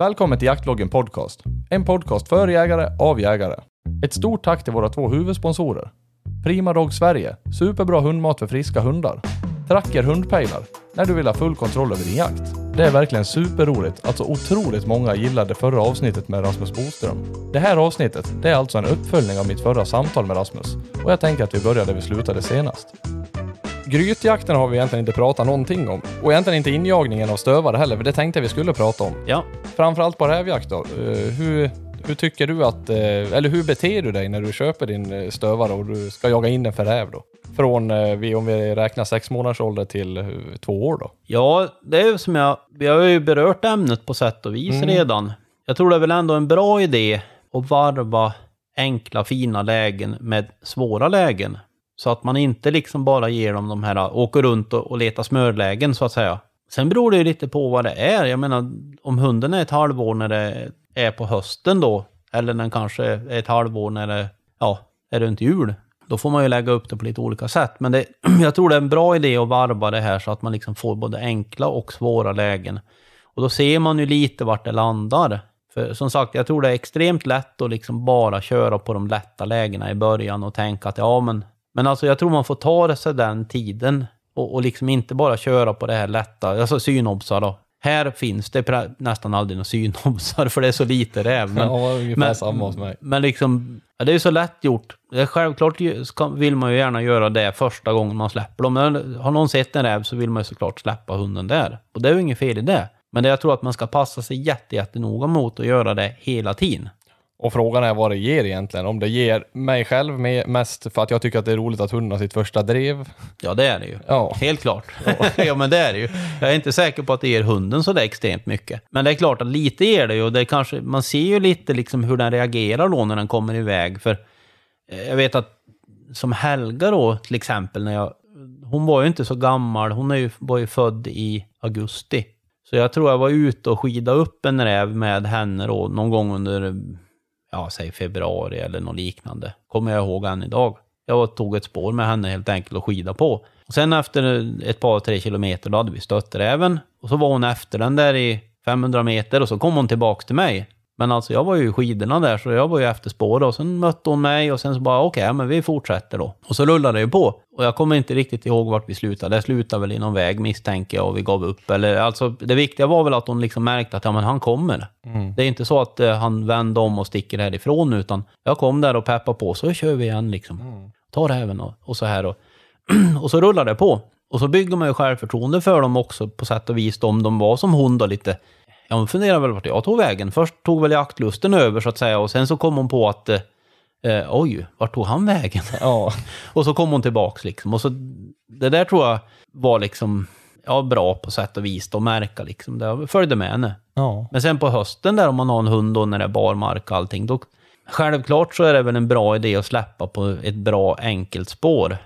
Välkommen till Jaktloggen Podcast. En podcast för jägare, av jägare. Ett stort tack till våra två huvudsponsorer. Prima Dog Sverige, superbra hundmat för friska hundar. Tracker hundpejlar, när du vill ha full kontroll över din jakt. Det är verkligen superroligt att så otroligt många gillade förra avsnittet med Rasmus Boström. Det här avsnittet, det är alltså en uppföljning av mitt förra samtal med Rasmus. Och jag tänker att vi börjar där vi slutade senast. Grytjakten har vi egentligen inte pratat någonting om. Och egentligen inte injagningen av stövare heller, för det tänkte jag vi skulle prata om. Ja, Framförallt på rävjakt då. Eh, hur, hur tycker du att, eh, eller hur beter du dig när du köper din eh, stövare och du ska jaga in den för räv då? Från, om vi räknar sex månaders ålder till två år då. ja, det är som jag... Vi har ju berört ämnet på sätt och vis redan. Jag tror det är väl ändå en bra idé att varva enkla fina lägen med svåra lägen. Så att man inte liksom bara ger dem de här, åker runt och, och letar smörlägen så att säga. Sen beror det ju lite på vad det är. Jag menar, om hunden är ett halvår när det är på hösten då, eller den kanske är ett halvår när det ja, är runt jul, då får man ju lägga upp det på lite olika sätt. Men det, jag tror det är en bra idé att varva det här så att man liksom får både enkla och svåra lägen. Och då ser man ju lite vart det landar. För som sagt, jag tror det är extremt lätt att liksom bara köra på de lätta lägena i början och tänka att ja men... Men alltså jag tror man får ta sig den tiden och, och liksom inte bara köra på det här lätta, alltså synobsar då. Här finns det nästan aldrig några synobsar för det är så lite räv. Men, ja, ungefär samma hos mig. men liksom, ja, det är ju så lätt gjort. Självklart vill man ju gärna göra det första gången man släpper dem. Men har någon sett en räv så vill man ju såklart släppa hunden där. Och det är ju inget fel i det. Men det jag tror att man ska passa sig jätte, jättenoga mot att göra det hela tiden. Och frågan är vad det ger egentligen. Om det ger mig själv me- mest för att jag tycker att det är roligt att hunden har sitt första drev. Ja, det är det ju. Ja. Helt klart. Ja. men det är det ju. Jag är inte säker på att det ger hunden så där extremt mycket. Men det är klart att lite ger det ju. Och det kanske, man ser ju lite liksom hur den reagerar då när den kommer iväg. För eh, jag vet att som Helga då till exempel, när jag, hon var ju inte så gammal. Hon är ju, var ju född i augusti. Så jag tror jag var ute och skida upp en räv med henne då någon gång under, ja, säg februari eller något liknande. Kommer jag ihåg än idag. Jag tog ett spår med henne helt enkelt och skida på. Och sen efter ett par, tre kilometer, då hade vi stött räven. Och så var hon efter den där i 500 meter och så kom hon tillbaks till mig. Men alltså jag var ju i skidorna där så jag var ju efter spåret och sen mötte hon mig och sen så bara okej, men vi fortsätter då. Och så rullade det ju på. Och jag kommer inte riktigt ihåg vart vi slutade. Det slutade väl i någon väg misstänker jag och vi gav upp. Eller alltså det viktiga var väl att hon liksom märkte att ja men han kommer. Det är inte så att eh, han vände om och sticker härifrån utan jag kom där och peppade på så kör vi igen liksom. Ta räven och, och så här och, och så rullar det på. Och så bygger man ju självförtroende för dem också på sätt och vis om de var som hon då lite Hon funderar väl vart jag tog vägen. Först tog väl jaktlusten över så att säga och sen så kom hon på att eh, eh, oj, vart tog han vägen? Ja, och så kom hon tillbaks liksom. Och så, det där tror jag var liksom ja, bra på sätt och vis att märka liksom. Det följde med henne. ja. Men sen på hösten där om man har en hund då när det är barmark och allting, då självklart så är det väl en bra idé att släppa på ett bra enkelt spår.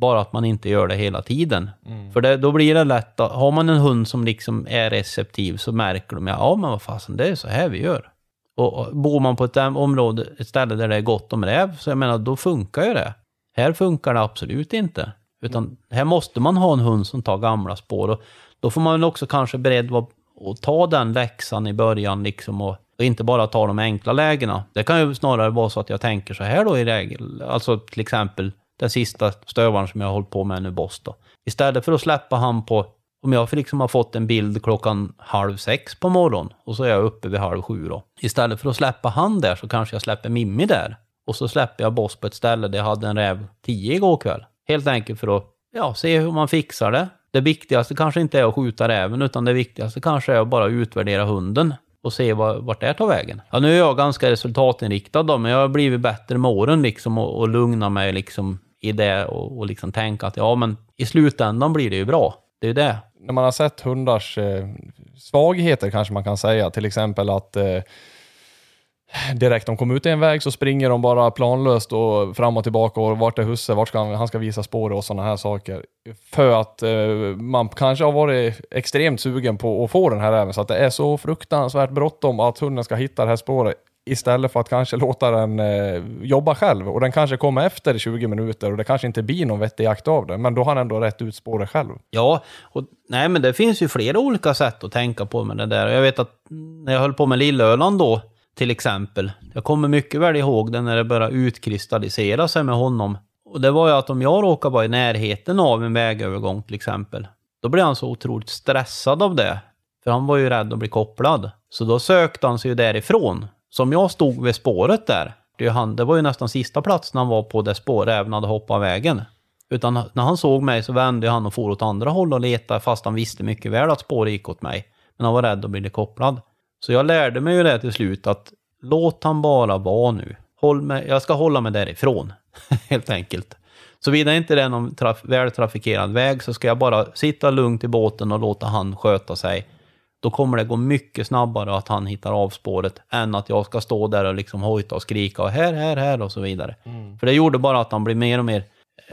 Bara att man inte gör det hela tiden. För det, då blir det lätt att, har man en hund som liksom är receptiv så märker de, ja men vad fasen, det är så här vi gör. Och, och bor man på ett område, ett ställe där det är gott om räv, så jag menar, då funkar ju det. Här funkar det absolut inte. Utan här måste man ha en hund som tar gamla spår. Och då får man också kanske beredd vara att ta den läxan i början liksom och, och inte bara ta de enkla lägena. Det kan ju snarare vara så att jag tänker så här då i regel. Alltså till exempel den sista stövaren som jag har hållit på med nu, Boss då. Istället för att släppa han på, om jag liksom har fått en bild klockan halv sex på morgonen och så är jag uppe vid halv sju då. Istället för att släppa han där så kanske jag släpper Mimmi där. Och så släpper jag Boss på ett ställe där jag hade en räv tio igår kväll. Helt enkelt för att ja, se hur man fixar det. Det viktigaste kanske inte är att skjuta räven, utan det viktigaste kanske är att bara utvärdera hunden och se vart det tar vägen. Ja, nu är jag ganska resultatinriktad då, men jag har blivit bättre med åren liksom och, och lugna mig liksom i det och, och liksom tänka att ja, men i slutändan blir det ju bra. Det är ju det. När man har sett hundars eh, svagheter kanske man kan säga, till exempel att eh, direkt de kommer ut i en väg så springer de bara planlöst och fram och tillbaka och vart är husse, vart ska han, han ska visa spår och sådana här saker. För att eh, man kanske har varit extremt sugen på att få den här räven så att det är så fruktansvärt bråttom att hunden ska hitta det här spåret istället för att kanske låta den eh, jobba själv. Och den kanske kommer efter 20 minuter och det kanske inte blir någon vettig jakt av det. Men då har han ändå rätt ut spåret själv. Ja, och, nej men det finns ju flera olika sätt att tänka på med det där. Jag vet att när jag höll på med Lillöland då, till exempel. Jag kommer mycket väl ihåg det när det började utkristallisera sig med honom. Och det var ju att om jag råkar vara i närheten av en vägövergång till exempel, då blev han så otroligt stressad av det. För han var ju rädd att bli kopplad. Så då sökte han sig ju därifrån. Som jag stod vid spåret där. Det, han, det var ju nästan sista platsen han var på där spåräven hade hoppat av vägen. Utan när han såg mig så vände han och for åt andra håll och letade fast han visste mycket väl att spåret gick åt mig. Men han var rädd att bli kopplad. Så jag lärde mig ju det till slut att låt han bara vara nu. Håll mig, jag ska hålla mig därifrån, helt enkelt. Såvida inte det är någon traf, vältrafikerad väg så ska jag bara sitta lugnt i båten och låta han sköta sig. Då kommer det gå mycket snabbare att han hittar av spåret än att jag ska stå där och liksom hojta och skrika och här, här, här och så vidare. Mm. För det gjorde bara att han blev mer och mer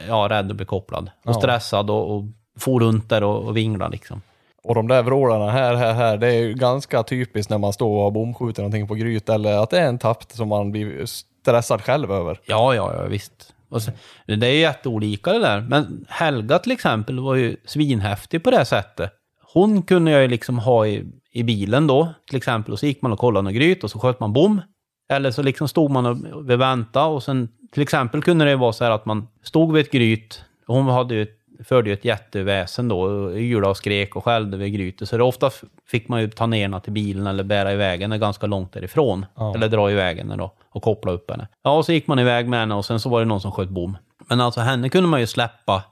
ja, rädd att bli kopplad och ja. stressad och, och for runt där och, och vingla liksom. Och de där vrålarna här, här, här, det är ju ganska typiskt när man står och bomskjuter någonting på gryt eller att det är en tapp som man blir stressad själv över. Ja, ja, ja visst. Så, det är ju jätteolika det där. Men Helga till exempel var ju svinhäftig på det sättet. Hon kunde jag ju liksom ha i, i bilen då, till exempel. Och så gick man och kollade något gryt och så sköt man bom. Eller så liksom stod man och väntade och sen till exempel kunde det vara så här att man stod vid ett gryt. Hon hade ju förde ju ett jätteväsen då, ylade och skrek och skällde vid grytet. Så det ofta fick man ju ta ner henne till bilen eller bära iväg henne ganska långt därifrån. Ja. Eller dra iväg henne då och koppla upp henne. Ja, och så gick man iväg med henne och sen så var det någon som sköt bom. Men alltså henne kunde man ju släppa.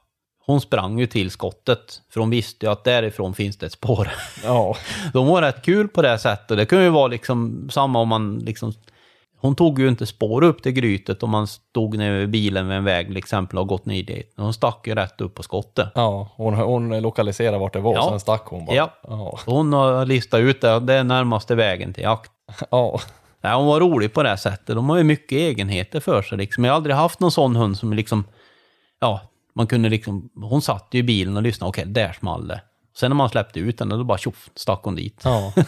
Hon sprang ju till skottet, för hon visste ju att därifrån finns det ett spår. Ja. De var rätt kul på det sättet. Det kunde ju vara liksom samma om man liksom hon tog ju inte spår upp till grytet om man stod nere vid bilen vid en väg till exempel och gått ner dit. Hon stack ju rätt upp på skottet. Ja, hon, hon lokaliserade vart det var, ja. sen stack hon bara. Ja, ja. hon har listat ut det, det är närmaste vägen till jakt. Ja. Nej, hon var rolig på det sättet. De har ju mycket egenheter för sig liksom. Jag har aldrig haft någon sån hund som liksom, ja, man kunde liksom, hon satt ju i bilen och lyssnade, okej, okay, där small det. Sen när man släppte ut den, då bara tjoff, stack hon dit. Ja.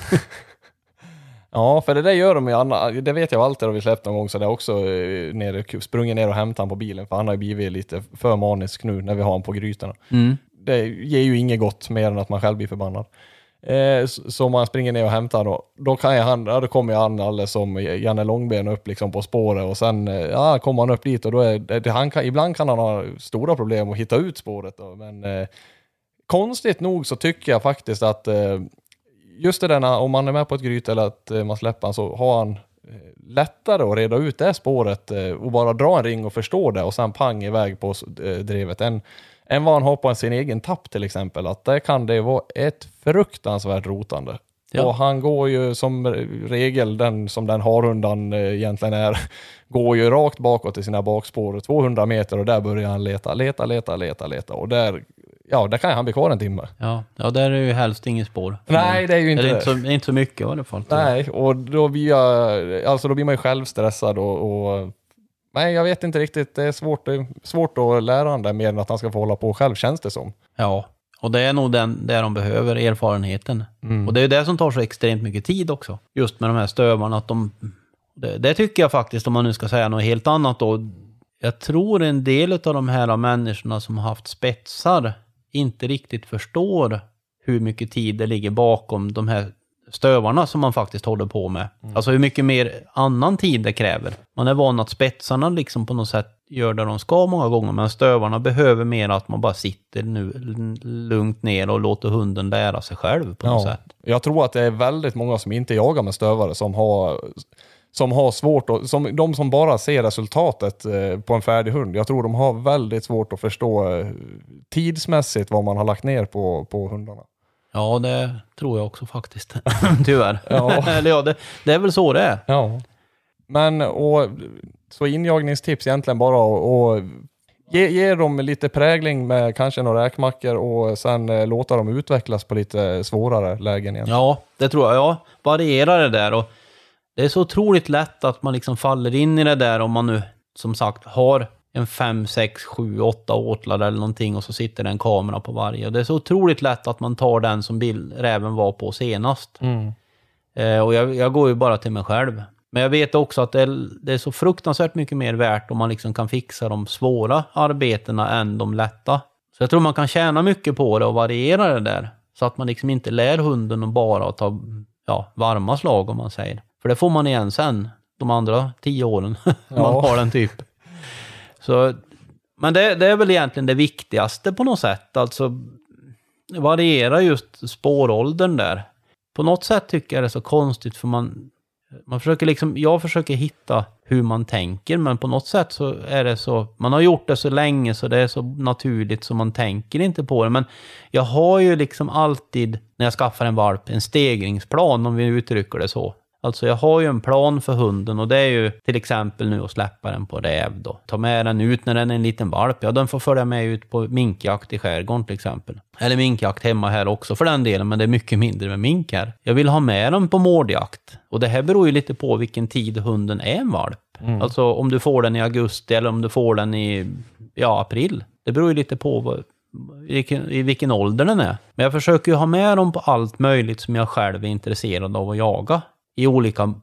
Ja, för det där gör de ju, Anna, det vet jag alltid har vi släppt någon gång, så det är också eh, nere, sprungit ner och hämtat honom på bilen, för han har ju blivit lite för manisk nu när vi har honom på grytorna. Mm. Det ger ju inget gott mer än att man själv blir förbannad. Eh, så om man springer ner och hämtar då, då kan jag han, ja, då kommer han alldeles som Janne Långben upp liksom på spåret och sen eh, ja, kommer han upp dit och då är det, han kan, ibland kan han ha stora problem att hitta ut spåret då, men eh, konstigt nog så tycker jag faktiskt att eh, just det där om man är med på ett gryt eller att eh, man släpper han så har han eh, lättare att reda ut det spåret eh, och bara dra en ring och förstå det och sen pang iväg på eh, drevet. Än, än vad han har på sin egen tapp till exempel. Att där kan det vara ett fruktansvärt rotande. Ja. Och han går ju som regel, den som den harhundan egentligen är, går ju rakt bakåt i sina bakspår 200 meter och där börjar han leta, leta, leta, leta, leta och där ja, där kan han bli kvar en timme. Ja, ja där är ju helst inget spår. Nej, det är ju inte det. Är inte så, inte så mycket i alla fall. Nej, och då blir, jag, alltså då blir man ju själv stressad och, och Nej, jag vet inte riktigt. Det är svårt, det är svårt att lära honom det mer än att han ska få hålla på själv, känns det som. Ja, och det är nog den, det de behöver, erfarenheten. Mm. Och det är det som tar så extremt mycket tid också. Just med de här stövarna, att de... Det, det, tycker jag faktiskt, om man nu ska säga något helt annat då. Jag tror en del av de här människorna som har haft spetsar inte riktigt förstår hur mycket tid det ligger bakom de här stövarna som man faktiskt håller på med. Mm. Alltså hur mycket mer annan tid det kräver. Man är van att spetsarna liksom på något sätt gör det de ska många gånger, men stövarna behöver mer att man bara sitter nu lugnt ner och låter hunden lära sig själv på något ja. sätt. Jag tror att det är väldigt många som inte jagar med stövare som har som har svårt att, som, de som bara ser resultatet eh, på en färdig hund. Jag tror de har väldigt svårt att förstå eh, tidsmässigt vad man har lagt ner på, på hundarna. Ja, det tror jag också faktiskt. Tyvärr. Ja. Eller ja, det, det, är väl så det är. Ja. Men och, så injagningstips egentligen bara och, ge, ge dem lite prägling med kanske några räkmackor och sen eh, låta dem utvecklas på lite svårare lägen igen. Ja, det tror jag. Ja, variera det där och det är så otroligt lätt att man liksom faller in i det där om man nu som sagt har en 5, 6, 7, 8 åtlar eller någonting och så sitter det en kamera på varje. Och det är så otroligt lätt att man tar den som bild, räven var på senast. Mm. Eh, och jag, jag, går ju bara till mig själv. Men jag vet också att det är, det är så fruktansvärt mycket mer värt om man liksom kan fixa de svåra arbetena än de lätta. Så jag tror man kan tjäna mycket på det och variera det där. Så att man liksom inte lär hunden att bara ta ja, varma slag om man säger. För det får man igen sen, de andra tio åren. man Ja. har den typ. Så, men det, det är väl egentligen det viktigaste på något sätt. Alltså variera just spåråldern där. På något sätt tycker jag det är så konstigt för man, man försöker liksom, jag försöker hitta hur man tänker men på något sätt så är det så, man har gjort det så länge så det är så naturligt så man tänker inte på det. Men jag har ju liksom alltid, när jag skaffar en valp, en stegringsplan om vi uttrycker det så. Alltså jag har ju en plan för hunden och det är ju till exempel nu att släppa den på räv då. Ta med den ut när den är en liten valp. Ja, den får följa med ut på minkjakt i skärgården till exempel. Eller minkjakt hemma här också för den delen, men det är mycket mindre med mink här. Jag vill ha med den på mårdjakt. Och det här beror ju lite på vilken tid hunden är en valp. Alltså om du får den i augusti eller om du får den i ja, april. Det beror ju lite på vad, i vilken ålder den är. Men jag försöker ju ha med dem på allt möjligt som jag själv är intresserad av att jaga. I olika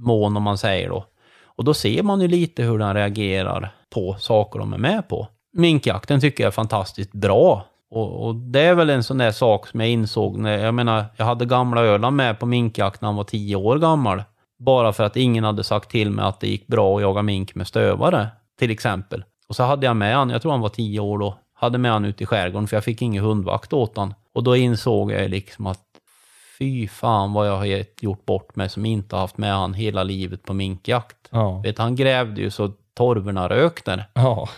mån om man säger då. Och då ser man ju lite hur den reagerar på saker de är med på. Minkjakten tycker jag är fantastiskt bra. Och, och det är väl en sån där sak som jag insåg när, jag menar, jag hade gamla Öland med på minkjakt när han var tio år gammal. Bara för att ingen hade sagt till mig att det gick bra att jaga mink med stövare, till exempel. Och så hade jag med han, jag tror han var tio år då, hade med han ut i skärgården för jag fick ingen hundvakt åt han. Och då insåg jag liksom att fy fan vad jag har gjort bort mig som inte har haft med han hela livet på minkjakt. Ja. Vet, han grävde ju så torvorna rök där. Ja.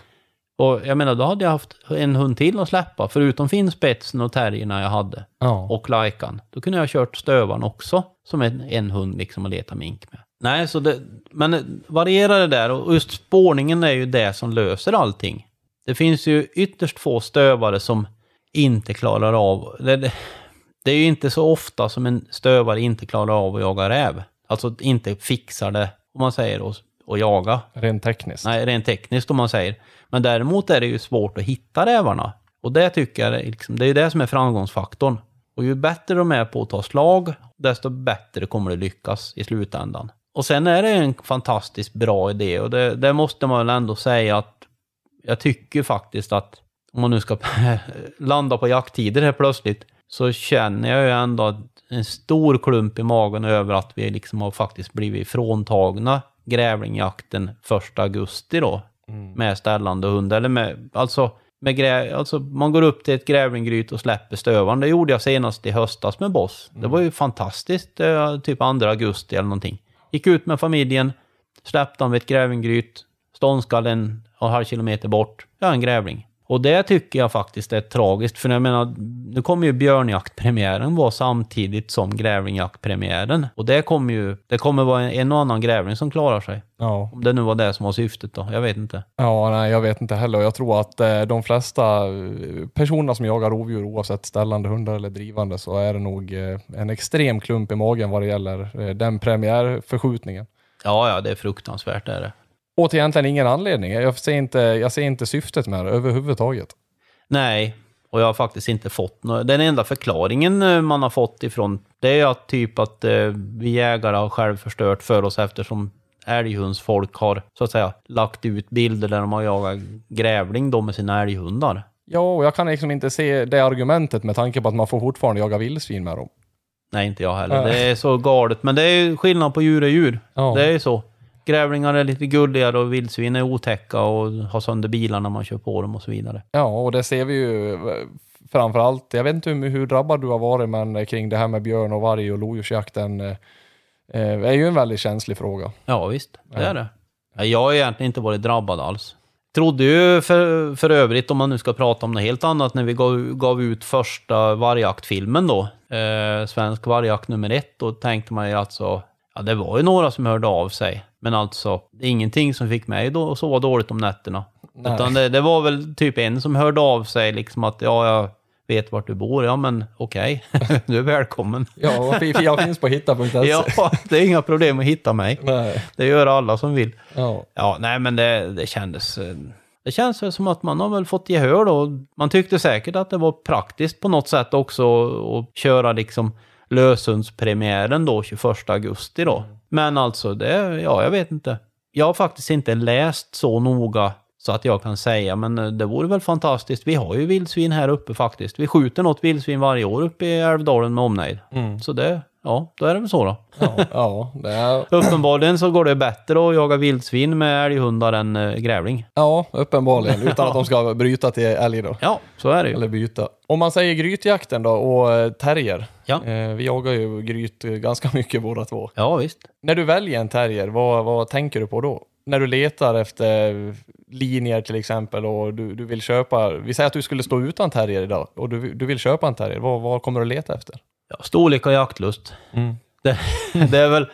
Och jag menar, då hade jag haft en hund till att släppa, förutom finspetsen och terrierna jag hade. Ja. Och lajkan. Då kunde jag ha kört stövaren också, som en, en hund liksom att leta mink med. Nej, så det, men variera det där och just spårningen är ju det som löser allting. Det finns ju ytterst få stövare som inte klarar av... Det, det, det är ju inte så ofta som en stövare inte klarar av att jaga räv. Alltså inte fixar det, om man säger, och, och jaga. Rent tekniskt. Nej, rent tekniskt om man säger. Men däremot är det ju svårt att hitta rävarna. Och det tycker jag, liksom, det är ju det som är framgångsfaktorn. Och ju bättre de är på att ta slag, desto bättre kommer det lyckas i slutändan. Och sen är det en fantastiskt bra idé och det, det måste man väl ändå säga att jag tycker faktiskt att om man nu ska landa på jakttider här plötsligt så känner jag ju ändå en stor klump i magen över att vi liksom har faktiskt blivit fråntagna grävlingjakten 1 augusti då. Med ställande hund. Eller med, alltså, med grä, alltså man går upp till ett grävlinggryt och släpper stövaren. Det gjorde jag senast i höstas med Boss. Det var ju fantastiskt. eh, Typ 2 augusti eller någonting. Gick ut med familjen, släppte han vid ett grävlinggryt, ståndskall en och en halv kilometer bort. Ja, en grävling. Och det tycker jag faktiskt är tragiskt, för jag menar, nu kommer ju björnjaktpremiären vara samtidigt som grävlingjaktpremiären. Och det kommer ju, det kommer vara en, en och annan grävling som klarar sig. Ja. Om det nu var det som var syftet då, jag vet inte. Ja, nej, jag vet inte heller. Jag tror att eh, de flesta eh, personerna som jagar rovdjur, oavsett ställande hundar eller drivande, så är det nog eh, en extrem klump i magen vad det gäller eh, den premiärförskjutningen. Ja, ja, det är fruktansvärt är det. Till egentligen ingen anledning. Jag ser inte, jag ser inte syftet med det överhuvudtaget. Nej, och jag har faktiskt inte fått något. Den enda förklaringen eh, man har fått ifrån, det är att typ att eh, vi jägare har själv förstört för oss eftersom älghundsfolk har, så att säga, lagt ut bilder där de har jagat grävling då med sina älghundar. Ja, och jag kan liksom inte se det argumentet med tanke på att man får fortfarande jaga vildsvin med dem. Nej, inte jag heller. Nej. Det är så galet. Men det är skillnad på djur och djur. Ja. Det är ju så. Grävlingar är lite gulligare och vildsvin är otäcka och har sönder bilar när man kör på dem och så vidare. Ja, och det ser vi ju eh, framförallt. Jag vet inte hur, hur drabbad du har varit, men eh, kring det här med björn och varg och lodjursjakten eh, eh, är ju en väldigt känslig fråga. Ja, visst. Det är det. Ja, Jag har egentligen inte varit drabbad alls. Trodde ju för, för övrigt, om man nu ska prata om något helt annat, när vi gav, gav ut första vargjaktfilmen då, eh, Svensk vargjakt nummer ett, då tänkte man ju alltså, ja det var ju några som hörde av sig. Men alltså, det är ingenting som fick mig då att sova dåligt om nätterna. Nej. Utan det, det var väl typ en som hörde av sig liksom att, ja, jag vet vart du bor. Ja, men okej, du är välkommen. Ja, jag finns på hitta.se. Ja, det är inga problem att hitta mig. Nej. Det gör alla som vill. Ja. Ja, nej men det, det kändes... eh, Det känns väl som att man har väl fått gehör då. Man tyckte säkert att det var praktiskt på något sätt också att köra liksom löshundspremiären då 21 augusti då. Men alltså, det, ja, jag vet inte. Jag har faktiskt inte läst så noga så att jag kan säga, men eh, det vore väl fantastiskt. Vi har ju vildsvin här uppe faktiskt. Vi skjuter något vildsvin varje år uppe i Älvdalen med omnejd. Mm. Så det, ja, då är det väl så då. Ja, ja, det är, Uppenbarligen så går det bättre att jaga vildsvin med älghundar än äh, grävling. ja, uppenbarligen. Utan att de ska bryta till älg då. Ja, så är det ju. Eller byta. Om man säger grytjakten då och eh, terrier. Ja. Eh, vi jagar ju gryt eh, ganska mycket båda två. Ja, visst. När du väljer en terrier, vad, vad tänker du på då? När du letar efter linjer till exempel och du, du vill köpa, vi säger att du skulle stå utan terrier idag och du, du vill köpa en terrier, vad, vad kommer du leta efter? Ja, storlek och jaktlust. Mm. Det, det är väl...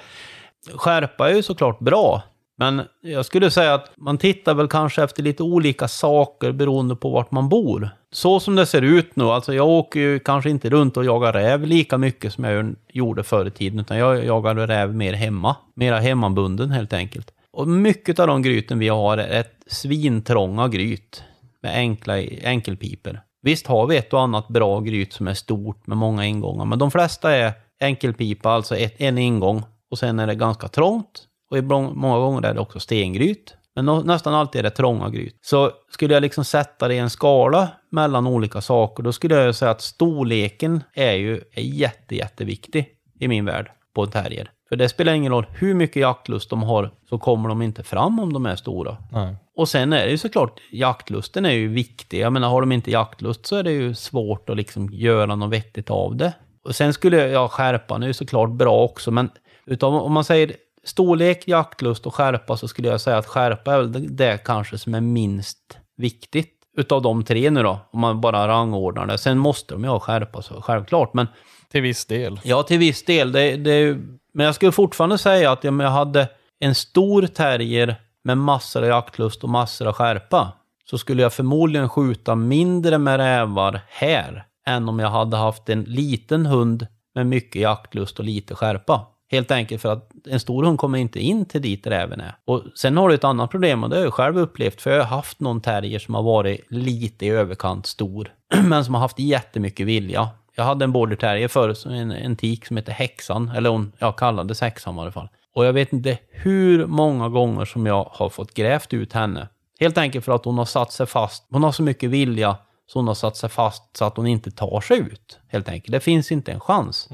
Skärpa är ju såklart bra. Men jag skulle säga att man tittar väl kanske efter lite olika saker beroende på vart man bor. Så som det ser ut nu, alltså jag åker ju kanske inte runt och jagar räv lika mycket som jag gjorde förr i tiden, utan jag jagar räv mer hemma. Mera hemmabunden helt enkelt. Och mycket av de gryten vi har är ett svintrånga gryt med enkla enkelpiper. Visst har vi ett och annat bra gryt som är stort med många ingångar, men de flesta är enkelpipa, alltså ett, en ingång och sen är det ganska trångt och ibland, många gånger är det också stengryt. Men no, nästan alltid är det trånga gryt. Så skulle jag liksom sätta det i en skala mellan olika saker, då skulle jag säga att storleken är ju är jätte, jätteviktig i min värld på en terrier. För det spelar ingen roll hur mycket jaktlust de har, så kommer de inte fram om de är stora. Nej. Och sen är det ju såklart, jaktlusten är ju viktig. Jag menar, har de inte jaktlust så är det ju svårt att liksom göra något vettigt av det. Och sen skulle jag, ja, skärpan är ju såklart bra också, men utav, om man säger storlek, jaktlust och skärpa så skulle jag säga att skärpa är väl det, det kanske som är minst viktigt utav de tre nu då, om man bara rangordnar det. Sen måste de ju ha skärpa, så självklart, men Till viss del. Ja, till viss del. Det, det, är ju- men jag skulle fortfarande säga att om jag hade en stor terrier med massor av jaktlust och massor av skärpa så skulle jag förmodligen skjuta mindre med rävar här än om jag hade haft en liten hund med mycket jaktlust och lite skärpa. Helt enkelt för att en stor hund kommer inte in till dit räven är. Och sen har du ett annat problem och det har jag själv upplevt för jag har haft någon terrier som har varit lite i överkant stor men som har haft jättemycket vilja. Jag hade en border terrier som en, en tik som hette Häxan, eller hon, jag kallades Häxan i alla fall. Och jag vet inte hur många gånger som jag har fått grävt ut henne. Helt enkelt för att hon har satt sig fast. Hon har så mycket vilja så hon har satt sig fast så att hon inte tar sig ut. Helt enkelt. Det finns inte en chans.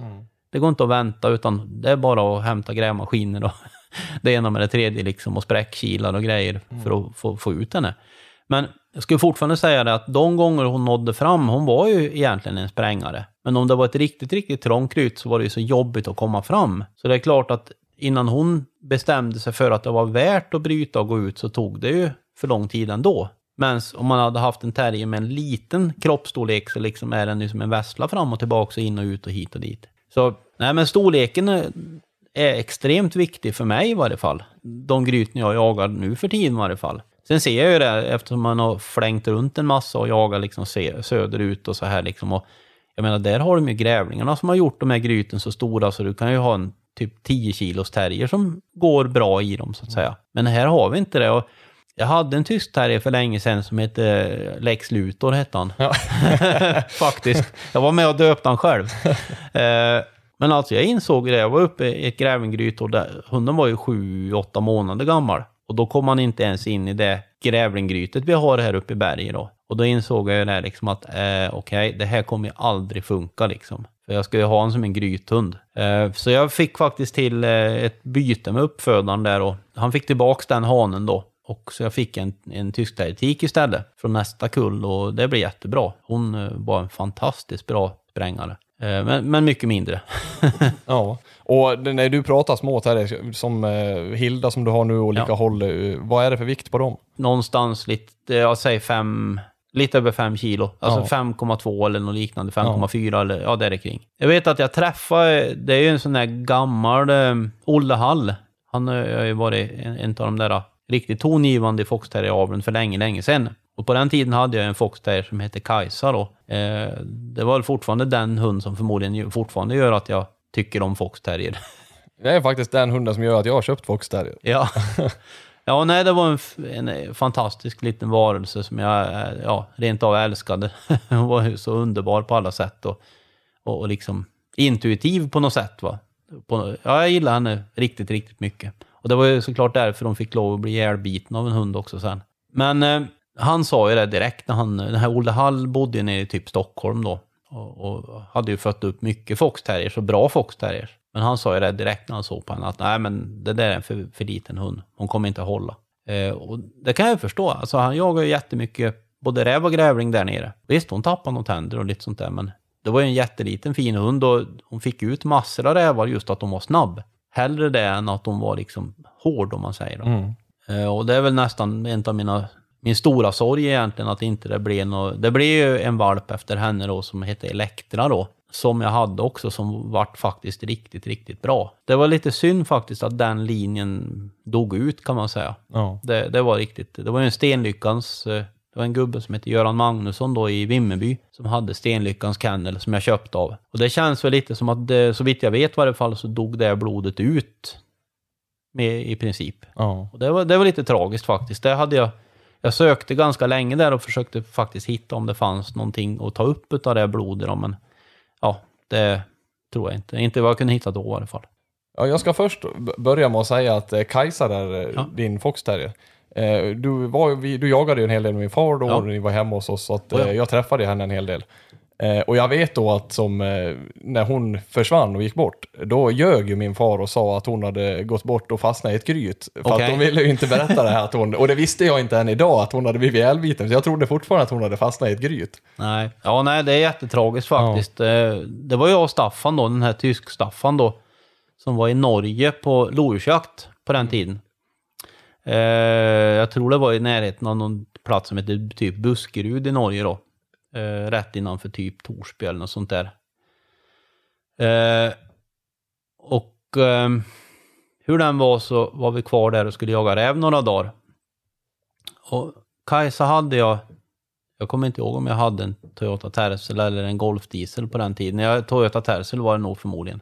Det går inte att vänta utan det är bara att hämta grävmaskiner och det ena med det tredje liksom och spräckkilar och grejer för att få, få ut henne. Men jag skulle fortfarande säga det att de gånger hon nådde fram, hon var ju egentligen en sprängare. Men om det var ett riktigt, riktigt trångt kryt så var det ju så jobbigt att komma fram. Så det är klart att innan hon bestämde sig för att det var värt att bryta och gå ut så tog det ju för lång tid ändå. Men om man hade haft en terrier med en liten kroppsstorlek så liksom är den ju som en vessla fram och tillbaka och in och ut och hit och dit. Så nej men storleken är- är extremt viktig för mig i varje fall. De gryten jag jagar nu för tiden i varje fall. Sen ser jag ju det eftersom man har flängt runt en massa och jagat liksom söderut och så här liksom. Och jag menar, där har de ju grävlingarna som har gjort de här gryten så stora så du kan ju ha en typ 10 kilos terrier som går bra i dem så att säga. Men här har vi inte det. Och jag hade en tysk terrier för länge sedan som hette Lex Luthor hette han. Ja. Faktiskt. Jag var med och döpte han själv. Eh, men alltså jag insåg det, jag var uppe i ett grävlinggryt och där, hunden var ju sju, åtta månader gammal. Och då kom han inte ens in i det grävlinggrytet vi har här uppe i berget då. Och då insåg jag ju det liksom att eh, okej, det här kommer ju aldrig funka liksom. För jag ska ju ha honom som en grythund. Eh, så jag fick faktiskt till eh, ett byte med uppfödaren där och han fick tillbaks den hanen då. Och så jag fick en, en tysk istället från nästa kull och det blev jättebra. Hon eh, var en fantastiskt bra sprängare. Eh, men, men mycket mindre. Ja, och när du pratar små terrier som eh, Hilda som du har nu och olika Ja. håll, eh, vad är det för vikt på dem? Någonstans lite, jag säger fem, lite över fem kilo. Alltså Ja. 5,2 eller något liknande. 5,4 eller ja, där kring. Jag vet att jag träffade, det är ju en sån där gammal eh, Olle Hall. Han har har ju varit en, en av de där riktigt tongivande i foxterrieraveln för länge, länge sedan. Och på den tiden hade jag en foxterrier som hette Kajsa då. Eh, det var fortfarande den hund som förmodligen fortfarande gör att jag tycker om foxterrier. Det är faktiskt den hunden som gör att jag har köpt Fox Terrier. Ja. ja, nej, det var en, en eh, fantastisk liten varelse som jag eh, ja, rent av älskade. Hon var ju så underbar på alla sätt och, och, och liksom intuitiv på något sätt. Va? På, ja, jag gillar henne riktigt, riktigt mycket. Och det var ju såklart därför de fick lov att bli ihjälbiten av en hund också sen. Men eh, han sa ju det direkt när han, den här Olle Hall bodde nere i typ Stockholm då. Och, och hade ju fött upp mycket foxterriers och bra foxterriers. Men han sa ju det direkt när han såg på henne att nej men det där är en för, för liten hund. Hon kommer inte att hålla. Eh, och det kan jag förstå. Alltså han jagar ju jättemycket både räv och grävling där nere. Visst, hon tappade några tänder och lite sånt där, men det var ju en jätteliten fin hund och hon fick ut massor av rävar just att hon var snabb. Hellre det än att hon var liksom hård om man säger. Mm. Eh, och det är väl nästan en av mina, min stora sorg egentligen att inte det blev något. Det blev ju en valp efter henne då som hette Elektra då. Som jag hade också som vart faktiskt riktigt, riktigt bra. Det var lite synd faktiskt att den linjen dog ut kan man säga. Ja. Det, det var riktigt, det var ju en Stenlyckans, eh, det var en gubbe som hette Göran Magnusson då i Vimmerby som hade Stenlyckans kennel som jag köpte av. Och det känns väl lite som att, det, så vitt jag vet i varje fall, så dog det blodet ut. Med, I princip. Ja. Och det var, det var lite tragiskt faktiskt. Det hade jag, jag sökte ganska länge där och försökte faktiskt hitta om det fanns någonting att ta upp av det blodet. Men ja, det tror jag inte. Inte vad jag kunde hitta då i alla fall. Ja, jag ska först börja med att säga att eh, Kajsa där, eh, Ja. din foxterrier, eh, du, var, du jagade ju en hel del med min far då Ja. när ni var hemma hos oss, så att, Oh ja. jag träffade henne en hel del. Eh, och jag vet då att som, eh, när hon försvann och gick bort, då ljög ju min far och sa att hon hade gått bort och fastnat i ett gryt. För Okej. att hon ville ju inte berätta det här att hon, och det visste jag inte än idag, att hon hade blivit ihjälbiten. Så jag trodde fortfarande att hon hade fastnat i ett gryt. Nej, ja nej det är jättetragiskt faktiskt. Eh, Det var jag och Staffan då, den här tysk-Staffan då, som var i Norge på lodjursjakt på den tiden. Eh, Jag tror det var i närheten av någon plats som heter typ Buskerud i Norge då. Eh, Rätt innanför typ Torsby eller något sånt där. Eh, Och eh, hur den var så var vi kvar där och skulle jaga räv några dagar. Och Kajsa hade jag jag kommer inte ihåg om jag hade en Toyota Tercel eller en Golf Diesel på den tiden. Jag, Toyota Tercel var det nog förmodligen.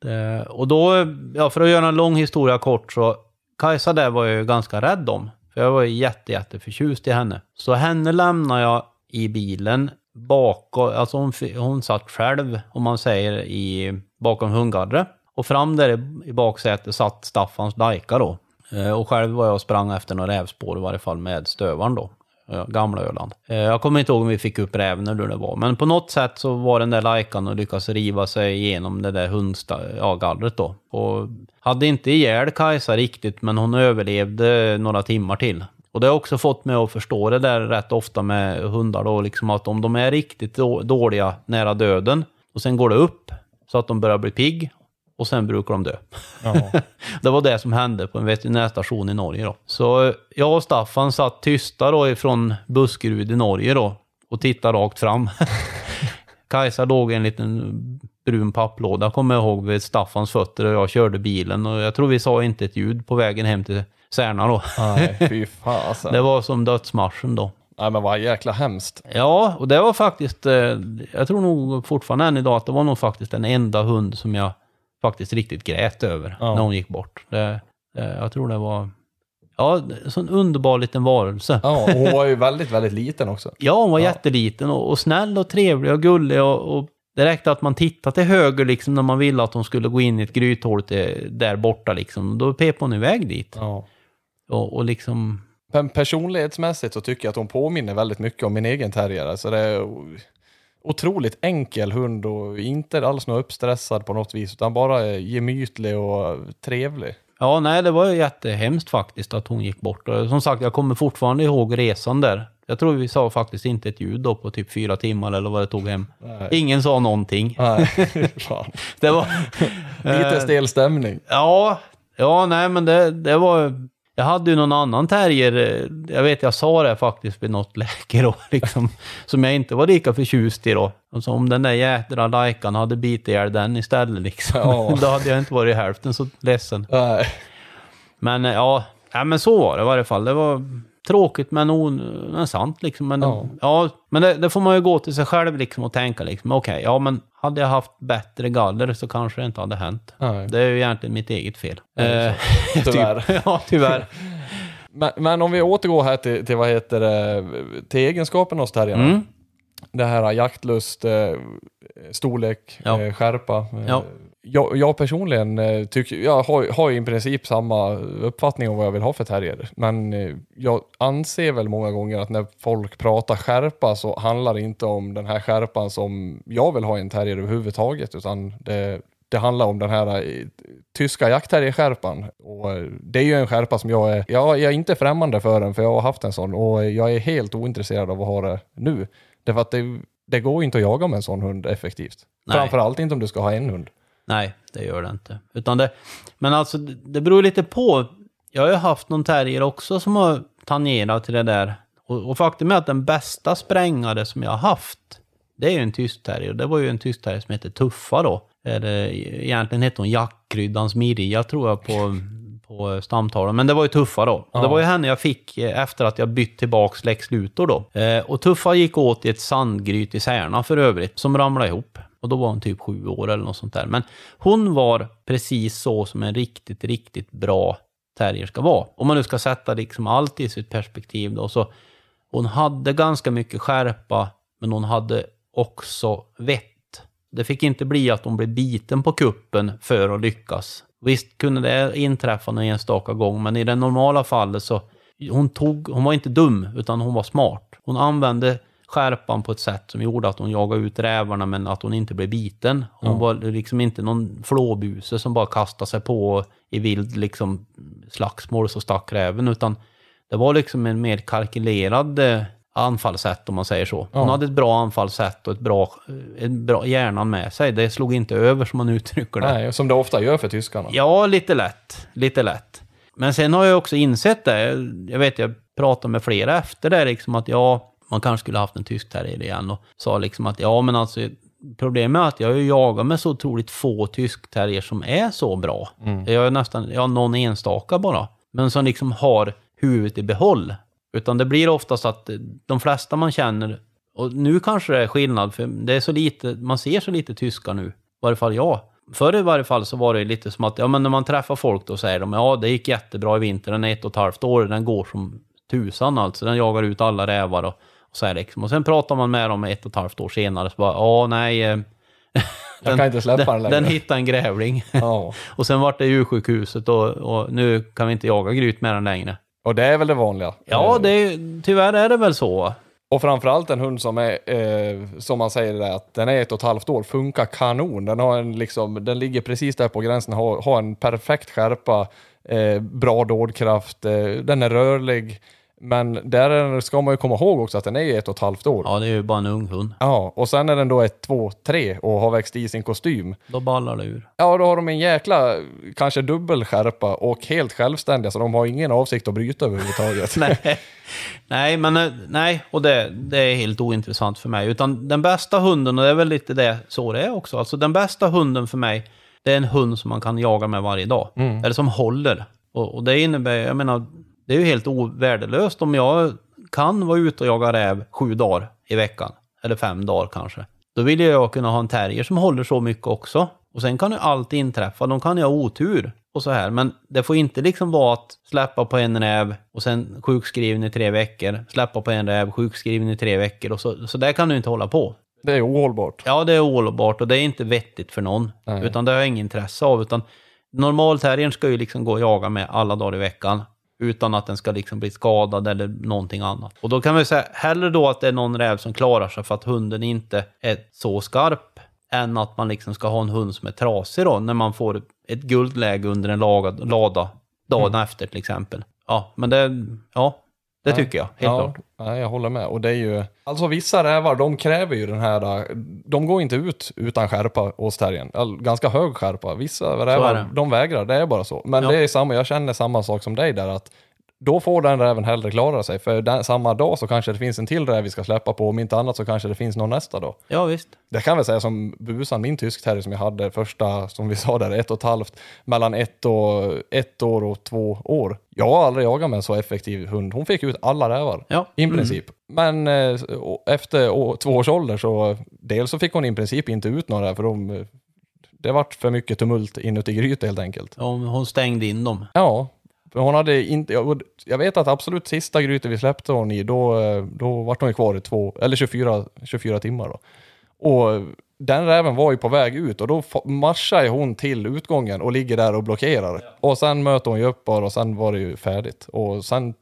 Det, och då, ja, för att göra en lång historia kort så, Kajsa där var jag ju ganska rädd om. För jag var ju jätte, jätte förtjust i henne. Så henne lämnade jag i bilen bakom, alltså hon, hon satt själv, om man säger, i, bakom hundgallret. Och fram där i, baksätet satt Staffans Daika då. Eh, och själv var jag och sprang efter några rävspår i varje fall med stövaren då. Eh, gamla Öland. Eh, jag kommer inte ihåg om vi fick upp räven eller hur det var. Men på något sätt så var den där lajkan och lyckas riva sig igenom det där hundgallret ja, då. Och hade inte ihjäl Kajsa riktigt, men hon överlevde några timmar till. Och det har också fått mig att förstå det där rätt ofta med hundar då, liksom att om de är riktigt då- dåliga nära döden och sen går det upp så att de börjar bli pigg och sen brukar de dö. Ja. Det var det som hände på en veterinärstation i Norge då. Så jag och Staffan satt tysta då ifrån Buskerud i Norge då och tittade rakt fram. Kajsa låg i en liten brun papplåda, kommer jag ihåg, vid Staffans fötter och jag körde bilen och jag tror vi sa inte ett ljud på vägen hem till Särna då. Nej, fy fasen. Det var som dödsmarschen då. Nej men vad jäkla hemskt. Ja, och det var faktiskt, eh, jag tror nog fortfarande än idag att det var nog faktiskt den enda hund som jag faktiskt riktigt grät över Ja. när hon gick bort. Det, det, jag tror det var, ja, en sån underbar liten varelse. Ja, Ja, och hon var ju väldigt, väldigt liten också. hon var Ja. jätteliten och, och snäll och trevlig och gullig och, och det räckte att man tittade till höger liksom när man ville att hon skulle gå in i ett grythål till, där borta liksom. Då pep hon iväg dit. Ja. Och, och liksom, Men personlighetsmässigt så tycker jag att hon påminner väldigt mycket om min egen terrier. Alltså det är otroligt enkel hund och inte alls något uppstressad på något vis, utan bara gemytlig och trevlig. Ja, nej, det var ju jättehemskt faktiskt att hon gick bort. Och som sagt, jag kommer fortfarande ihåg resan där. Jag tror vi sa faktiskt inte ett ljud då på typ fyra timmar eller vad det tog hem. Nej. Ingen sa någonting. Nej, fan. Det var... Lite stel stämning. Ja, ja, nej, men det, det var... Jag hade ju någon annan terrier, eh, jag vet jag sa det faktiskt vid något läge då, liksom, som jag inte var lika förtjust i då. Alltså om den där jädra lajkan hade bitit ihjäl den istället liksom, Ja. då hade jag inte varit hälften så ledsen. Nej. Men eh, ja, ja men så var det i varje fall. Det var tråkigt men, on, men sant liksom. Men, Ja. ja. men det, det får man ju gå till sig själv liksom och tänka liksom, okej, ja men hade jag haft bättre galler så kanske det inte hade hänt. Nej. Det är ju egentligen mitt eget fel. Eh, Tyvärr. typ. Ja, tyvärr. Men, men om vi återgår här till, till vad heter det, till egenskapen hos terrierna. Mm. Det här jaktlust, eh, storlek, Ja. eh, skärpa, Ja. Jag, jag personligen eh, tycker, jag har, har i princip samma uppfattning om vad jag vill ha för terrier. Men eh, jag anser väl många gånger att när folk pratar skärpa så handlar det inte om den här skärpan som jag vill ha i en terrier överhuvudtaget. Utan det, det handlar om den här eh, tyska jaktterrierskärpan. Och det är ju en skärpa som jag är, jag, jag är inte främmande för den för jag har haft en sån och jag är helt ointresserad av att ha det nu. Därför att det, det går ju inte att jaga med en sån hund effektivt. Nej. Framförallt inte om du ska ha en hund. Nej, det gör det inte. Utan det, men alltså, det beror lite på. Jag har ju haft någon terrier också som har tangerat till det där. Och, och faktum är att den bästa sprängare som jag har haft, det är ju en tysk terrier. Det var ju en tysk terrier som heter Tuffa då. Eller, egentligen hette hon Jackkryddans Mirja tror jag på, på stamtalen. Men det var ju Tuffa då. Och det var ju henne jag fick eh, efter att jag bytt tillbaks Lex Luthor då. Eh, och Tuffa gick åt i ett sandgryt i Särna för övrigt, som ramlade ihop. Och då var hon typ sju år eller något sånt där. Men hon var precis så som en riktigt, riktigt bra terrier ska vara. Om man nu ska sätta liksom allt i sitt perspektiv då. Så hon hade ganska mycket skärpa, men hon hade också vett. Det fick inte bli att hon blev biten på kuppen för att lyckas. Visst kunde det inträffa någon enstaka gång, men i det normala fallet så hon, tog, hon var inte dum, utan hon var smart. Hon använde skärpan på ett sätt som gjorde att hon jagade ut rävarna men att hon inte blev biten. Hon var liksom inte någon flåbuse som bara kastade sig på i vild liksom slagsmål så stack räven utan det var liksom en mer kalkylerad eh, anfallssätt om man säger så. Hon Ja. hade ett bra anfallssätt och ett bra, ett bra hjärnan med sig. Det slog inte över som man uttrycker det. Nej, som det ofta gör för tyskarna. Ja, lite lätt. Lite lätt. Men sen har jag också insett det. Jag vet, jag pratade med flera efter det, liksom att ja, man kanske skulle haft en tysk terrier igen och sa liksom att ja, men alltså problemet är att jag har ju jagat med så otroligt få tysk terrier som är så bra. Jag är nästan, ja, någon enstaka bara. Men som liksom har huvudet i behåll. Utan det blir oftast att de flesta man känner, och nu kanske det är skillnad, för det är så lite, man ser så lite tyskar nu. I varje fall jag. Förr i varje fall så var det lite som att, ja men när man träffar folk då säger de, ja det gick jättebra i vinter, den är ett och ett halvt år, den går som tusan alltså, den jagar ut alla rävar och så här liksom. Och sen pratar man med dem ett och ett halvt år senare, så bara, ja nej, eh, Jag kan inte släppa den den, längre. den hittade en grävling. Ja. och sen vart det djursjukhuset och, och nu kan vi inte jaga gryt med den längre. Och det är väl det vanliga. Ja, Eh, det är, tyvärr är det väl så. Och framförallt en hund som är, eh, som man säger det, att den är ett och ett halvt år, funkar kanon. Den, har en, liksom, den ligger precis där på gränsen, har, har en perfekt skärpa, eh, bra dådkraft, eh, den är rörlig. Men där är- ska man ju komma ihåg också att den är ett och ett halvt år. Ja, det är ju bara en ung hund. Ja, och sen är den då ett, två, tre och har växt i sin kostym. Då ballar det ur. Ja, då har de en jäkla, kanske dubbel skärpa och helt självständiga, så de har ingen avsikt att bryta överhuvudtaget. nej, nej, men eh, nej, och det, det är helt ointressant för mig. Utan den bästa hunden, och det är väl lite det så det är också. Alltså den bästa hunden för mig, det är en hund som man kan jaga med varje dag. Eller som håller. Och, och det innebär, jag menar, det är ju helt ovärdelöst om jag kan vara ute och jaga räv sju dagar i veckan. Eller fem dagar kanske. Då vill jag kunna ha en terrier som håller så mycket också. Och sen kan ju allt inträffa. De kan ju ha otur och så här. Men det får inte liksom vara att släppa på en räv och sen sjukskriven i tre veckor. Släppa på en räv, sjukskriven i tre veckor. Och så, så där kan du inte hålla på. Det är ohållbart. Ja, det är ohållbart och det är inte vettigt för någon. Nej. Utan det har jag ingen intresse av. Utan normalterriern ska ju liksom gå och jaga med alla dagar i veckan. Utan att den ska liksom bli skadad eller någonting annat. Och då kan vi säga, hellre då att det är någon räv som klarar sig för att hunden inte är så skarp. Än att man liksom ska ha en hund som är trasig då, när man får ett guldläge under en lagad, lada dagen efter till exempel. Ja, men det, ja, det tycker jag, helt ja, klart. Ja, jag håller med. Och det är ju, alltså vissa rävar, de kräver ju den här, de går inte ut utan skärpa. All- Ganska hög skärpa. Vissa rävar, de vägrar, det är bara så. Men Ja. det är samma, jag känner samma sak som dig där, att då får den räven hellre klara sig. För den, samma dag så kanske det finns en till räv vi ska släppa på, om inte annat så kanske det finns någon nästa dag. Ja, visst. Det kan väl säga som Busan, min tysk terrier som jag hade första, som vi sa där, ett och ett halvt, mellan ett, och, ett år och två år. Jag har aldrig jagat med en så effektiv hund. Hon fick ut alla rävar. Ja. I Mm. princip. Men eh, efter å- två års ålder så dels så fick hon i princip inte ut några för de, det vart för mycket tumult inuti grytet helt enkelt. Ja, Hon stängde in dem. Ja, för hon hade inte, jag vet att absolut sista grytet vi släppte hon i, då, eh, då vart hon ju kvar i två, eller 24, 24 timmar då. Och den räven var ju på väg ut och då marschar hon till utgången och ligger där och blockerar. Och sen möter hon ju upp bara och sen var det ju färdigt. Och sen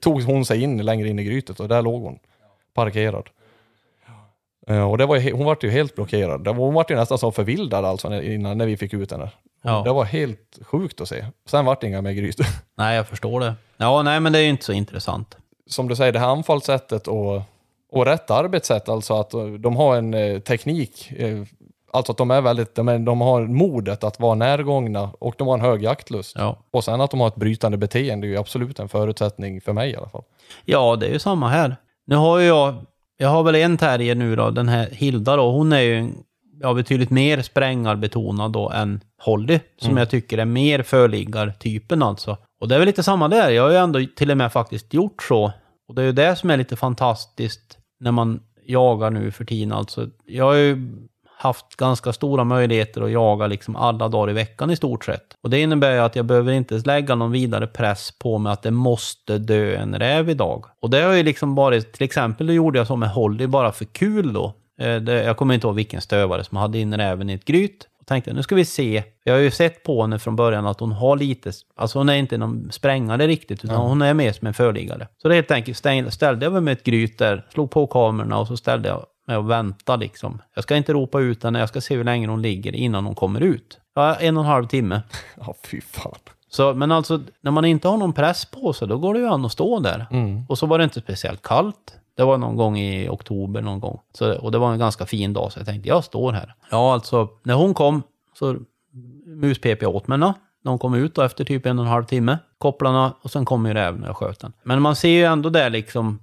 tog hon sig in längre in i grytet och där låg hon parkerad. Eh, Och det var ju, hon var ju helt blockerad. Hon var ju nästan som förvildad alltså innan, när vi fick ut henne. Ja. Det var helt sjukt att se. Sen vart det inga mer gryt. Nej, jag förstår det. Ja, nej, men det är ju inte så intressant. Som du säger, det här anfallssättet och, och rätt arbetssätt, alltså att eh, de har en eh, teknik, eh, alltså att de är väldigt, de, är, de har modet att vara närgångna och de har en hög jaktlust. Ja. Och sen att de har ett brytande beteende är ju absolut en förutsättning för mig i alla fall. Ja, det är ju samma här. Nu har ju jag, jag har väl en terrier nu då, den här Hilda då, hon är ju ja, betydligt mer sprängarbetonad då än Holly, som jag tycker är mer förliggartypen alltså. Och det är väl lite samma där, jag har ju ändå till och med faktiskt gjort så. Och det är ju det som är lite fantastiskt när man jagar nu för tiden alltså. Jag har ju haft ganska stora möjligheter att jaga liksom alla dagar i veckan i stort sett. Och det innebär ju att jag behöver inte lägga någon vidare press på mig att det måste dö en räv idag. Och det har ju liksom varit, till exempel, det gjorde jag så med Holly bara för kul då. Eh, jag kommer inte ihåg vilken stövare som hade in räven i ett gryt. Och tänkte nu ska vi se. Jag har ju sett på henne från början att hon har lite, alltså hon är inte någon sprängare riktigt, utan hon är mer som en förliggare. Så det helt enkelt stäng- ställde jag mig med ett gryt där, slog på kamerorna och så ställde jag mig och väntade liksom. Jag ska inte ropa ut henne, jag ska se hur länge hon ligger innan hon kommer ut. Ja, en och en halv timme. Ja, fy fan. Så, men alltså, när man inte har någon press på sig, då går det ju an att stå där. Och så var det inte speciellt kallt. Det var någon gång i oktober någon gång. Så, och det var en ganska fin dag, så jag tänkte, jag står här. Ja, alltså, när hon kom så muspep jag åt mig. När hon kom ut då efter typ en och en halv timme. Kopplarna och sen kom ju räven jag sköt den. Men man ser ju ändå där liksom,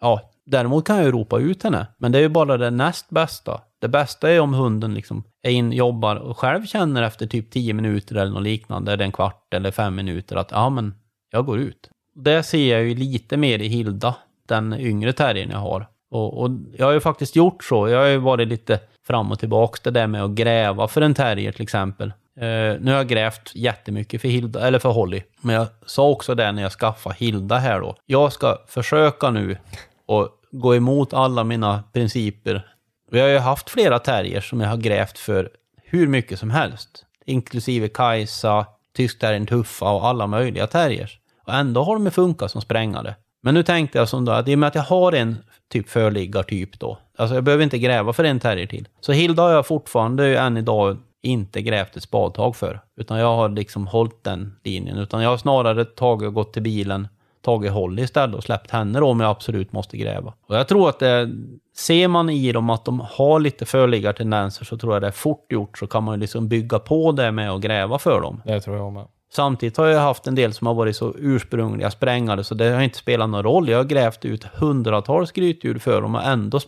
ja, däremot kan jag ju ropa ut henne. Men det är ju bara det näst bästa. Det bästa är om hunden liksom är in, jobbar och själv känner efter typ 10 minuter eller något liknande, eller en kvart eller fem minuter att ja men, jag går ut. Det ser jag ju lite mer i Hilda, den yngre terriern jag har. Och, och jag har ju faktiskt gjort så. Jag har ju varit lite fram och tillbaka. det där med att gräva för en terrier till exempel. Uh, nu har jag grävt jättemycket för Hilda, eller för Holly. Men jag sa också det när jag skaffade Hilda här då. Jag ska försöka nu och gå emot alla mina principer. Vi Jag har ju haft flera terrier som jag har grävt för hur mycket som helst. Inklusive Kajsa, tyskterriern Tuffa och alla möjliga terriers. Och ändå har de ju funkat som sprängare. Men nu tänkte jag som då att i och med att jag har en typ förliggartyp då. Alltså jag behöver inte gräva för en terrier till. Så Hilda har jag fortfarande än idag inte grävt ett spadtag för. Utan jag har liksom hållit den linjen. Utan jag har snarare tagit och gått till bilen, tagit Holly istället och släppt henne då om jag absolut måste gräva. Och jag tror att det, ser man i dem att de har lite förliggartendenser så tror jag det är fort gjort så kan man ju liksom bygga på det med att gräva för dem. Det tror jag med. Samtidigt har jag haft en del som har varit så ursprungliga sprängare så det har inte spelat någon roll. Jag har grävt ut hundratals grytdjur för dem och ändå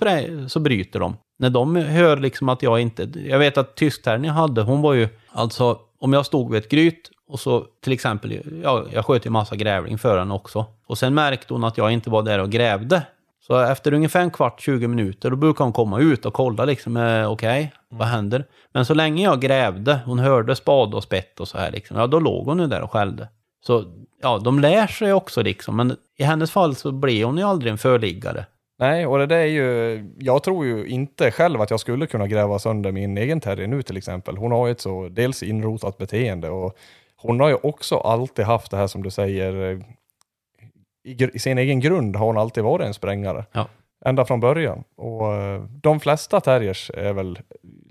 så bryter de. När de hör liksom att jag inte... Jag vet att tysktärningen jag hade, hon var ju... Alltså, om jag stod vid ett gryt och så till exempel, ja, jag sköt ju massa grävling för henne också. Och sen märkte hon att jag inte var där och grävde. Så efter ungefär en kvart, 20 minuter, då brukar hon komma ut och kolla liksom, eh, okej, vad händer? Men så länge jag grävde, hon hörde spad och spett och så här liksom, ja då låg hon ju där och skällde. Så ja, de lär sig också liksom, men i hennes fall så blir hon ju aldrig en förliggare. Nej, och det där är ju, jag tror ju inte själv att jag skulle kunna gräva sönder min egen terrier nu till exempel. Hon har ju ett så dels inrotat beteende och hon har ju också alltid haft det här som du säger, eh, i, i sin egen grund har hon alltid varit en sprängare. Ja. Ända från början. Och eh, de flesta terriers är väl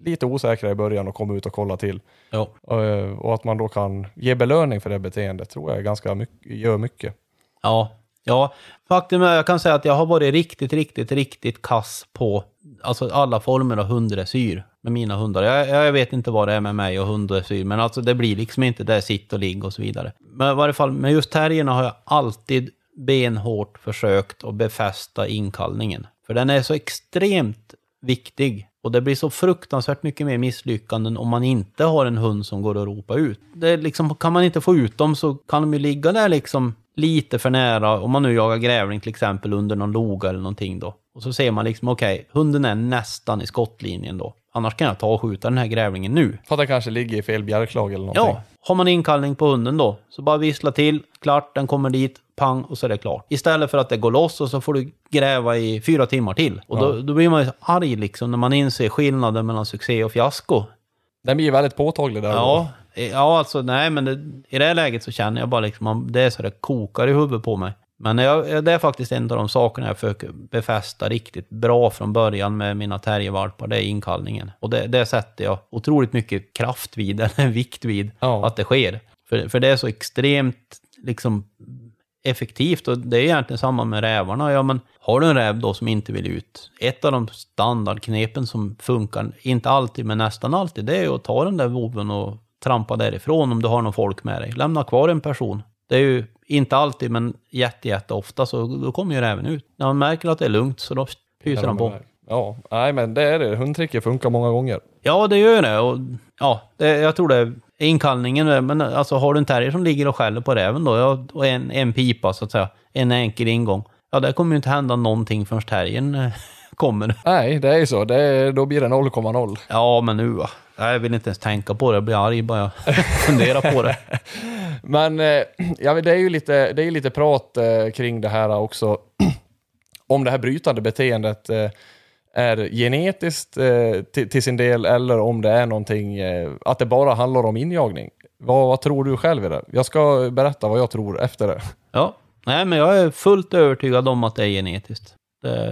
lite osäkra i början och kommer ut och kolla till. Ja. Eh, Och att man då kan ge belöning för det beteendet tror jag ganska mycket, gör mycket. Ja, ja. Faktum är jag kan säga att jag har varit riktigt, riktigt, riktigt kass på alltså alla former av hunddressyr med mina hundar. Jag, jag vet inte vad det är med mig och hunddressyr, men alltså det blir liksom inte där sitt och ligg och så vidare. Men i varje fall med just terrierna har jag alltid benhårt försökt att befästa inkallningen. För den är så extremt viktig. Och det blir så fruktansvärt mycket mer misslyckanden om man inte har en hund som går och ropar ut. Det liksom, kan man inte få ut dem så kan de ju ligga där liksom lite för nära. Om man nu jagar grävling till exempel under någon loga eller någonting då. Och så ser man liksom, okej, hunden är nästan i skottlinjen då. Annars kan jag ta och skjuta den här grävlingen nu. För att den kanske ligger i fel bjälklag eller någonting. Ja, har man inkallning på hunden då, så bara vissla till, klart, den kommer dit, pang, och så är det klart. Istället för att det går loss och så får du gräva i fyra timmar till. Och då, då blir man ju arg liksom när man inser skillnaden mellan succé och fiasko. Den blir väldigt påtaglig där. Ja, ja alltså nej men det, i det här läget så känner jag bara liksom, det är så det kokar i huvudet på mig. Men jag, det är faktiskt en av de sakerna jag försöker befästa riktigt bra från början med mina terriervalpar, det är inkallningen. Och det, det sätter jag otroligt mycket kraft vid, eller vikt vid, Ja. att det sker. För, för det är så extremt liksom effektivt och det är egentligen samma med rävarna. Ja, men har du en räv då som inte vill ut, ett av de standardknepen som funkar, inte alltid men nästan alltid, det är att ta den där voven och trampa därifrån om du har någon folk med dig. Lämna kvar en person. Det är ju inte alltid, men jätte, jätte ofta så då kommer ju räven ut. När man märker att det är lugnt så då pyser han på. Ja, nej men det är det. Hundtricket funkar många gånger. Ja, det gör det. Och, ja, det, jag tror det är inkallningen. Men alltså, har du en terrier som ligger och skäller på räven då, ja, och en, en pipa så att säga, en enkel ingång. Ja, det kommer ju inte hända någonting förrän terriern eh, kommer. Nej, det är ju så. Det då blir det 0,0. Ja, men nu va. Jag vill inte ens tänka på det. Jag blir arg bara jag funderar på det. Men eh, ja, det är ju lite, det är lite prat eh, kring det här också. om det här brytande beteendet eh, är genetiskt till, sin del eller om det är någonting, att det bara handlar om injagning. Vad, vad tror du själv i det? Jag ska berätta vad jag tror efter det. Ja, nej men jag är fullt övertygad om att det är genetiskt.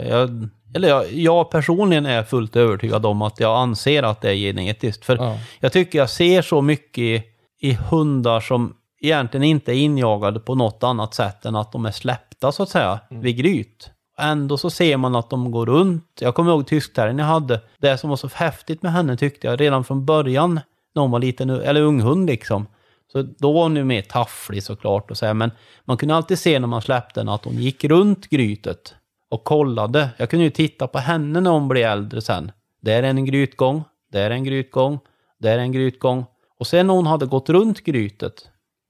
Jag, eller jag, jag personligen är fullt övertygad om att jag anser att det är genetiskt. För Ja. jag tycker jag ser så mycket i, i hundar som egentligen inte är injagade på något annat sätt än att de är släppta så att säga vid gryt. Ändå så ser man att de går runt. Jag kommer ihåg tyskterriern jag hade. Det som var så häftigt med henne tyckte jag redan från början när hon var liten, eller ung hund liksom. Så då var hon ju mer tafflig såklart och så här, men man kunde alltid se när man släppte henne att hon gick runt grytet och kollade. Jag kunde ju titta på henne när hon blev äldre sen. Där är en grytgång, där är en grytgång, där är en grytgång. Och sen när hon hade gått runt grytet,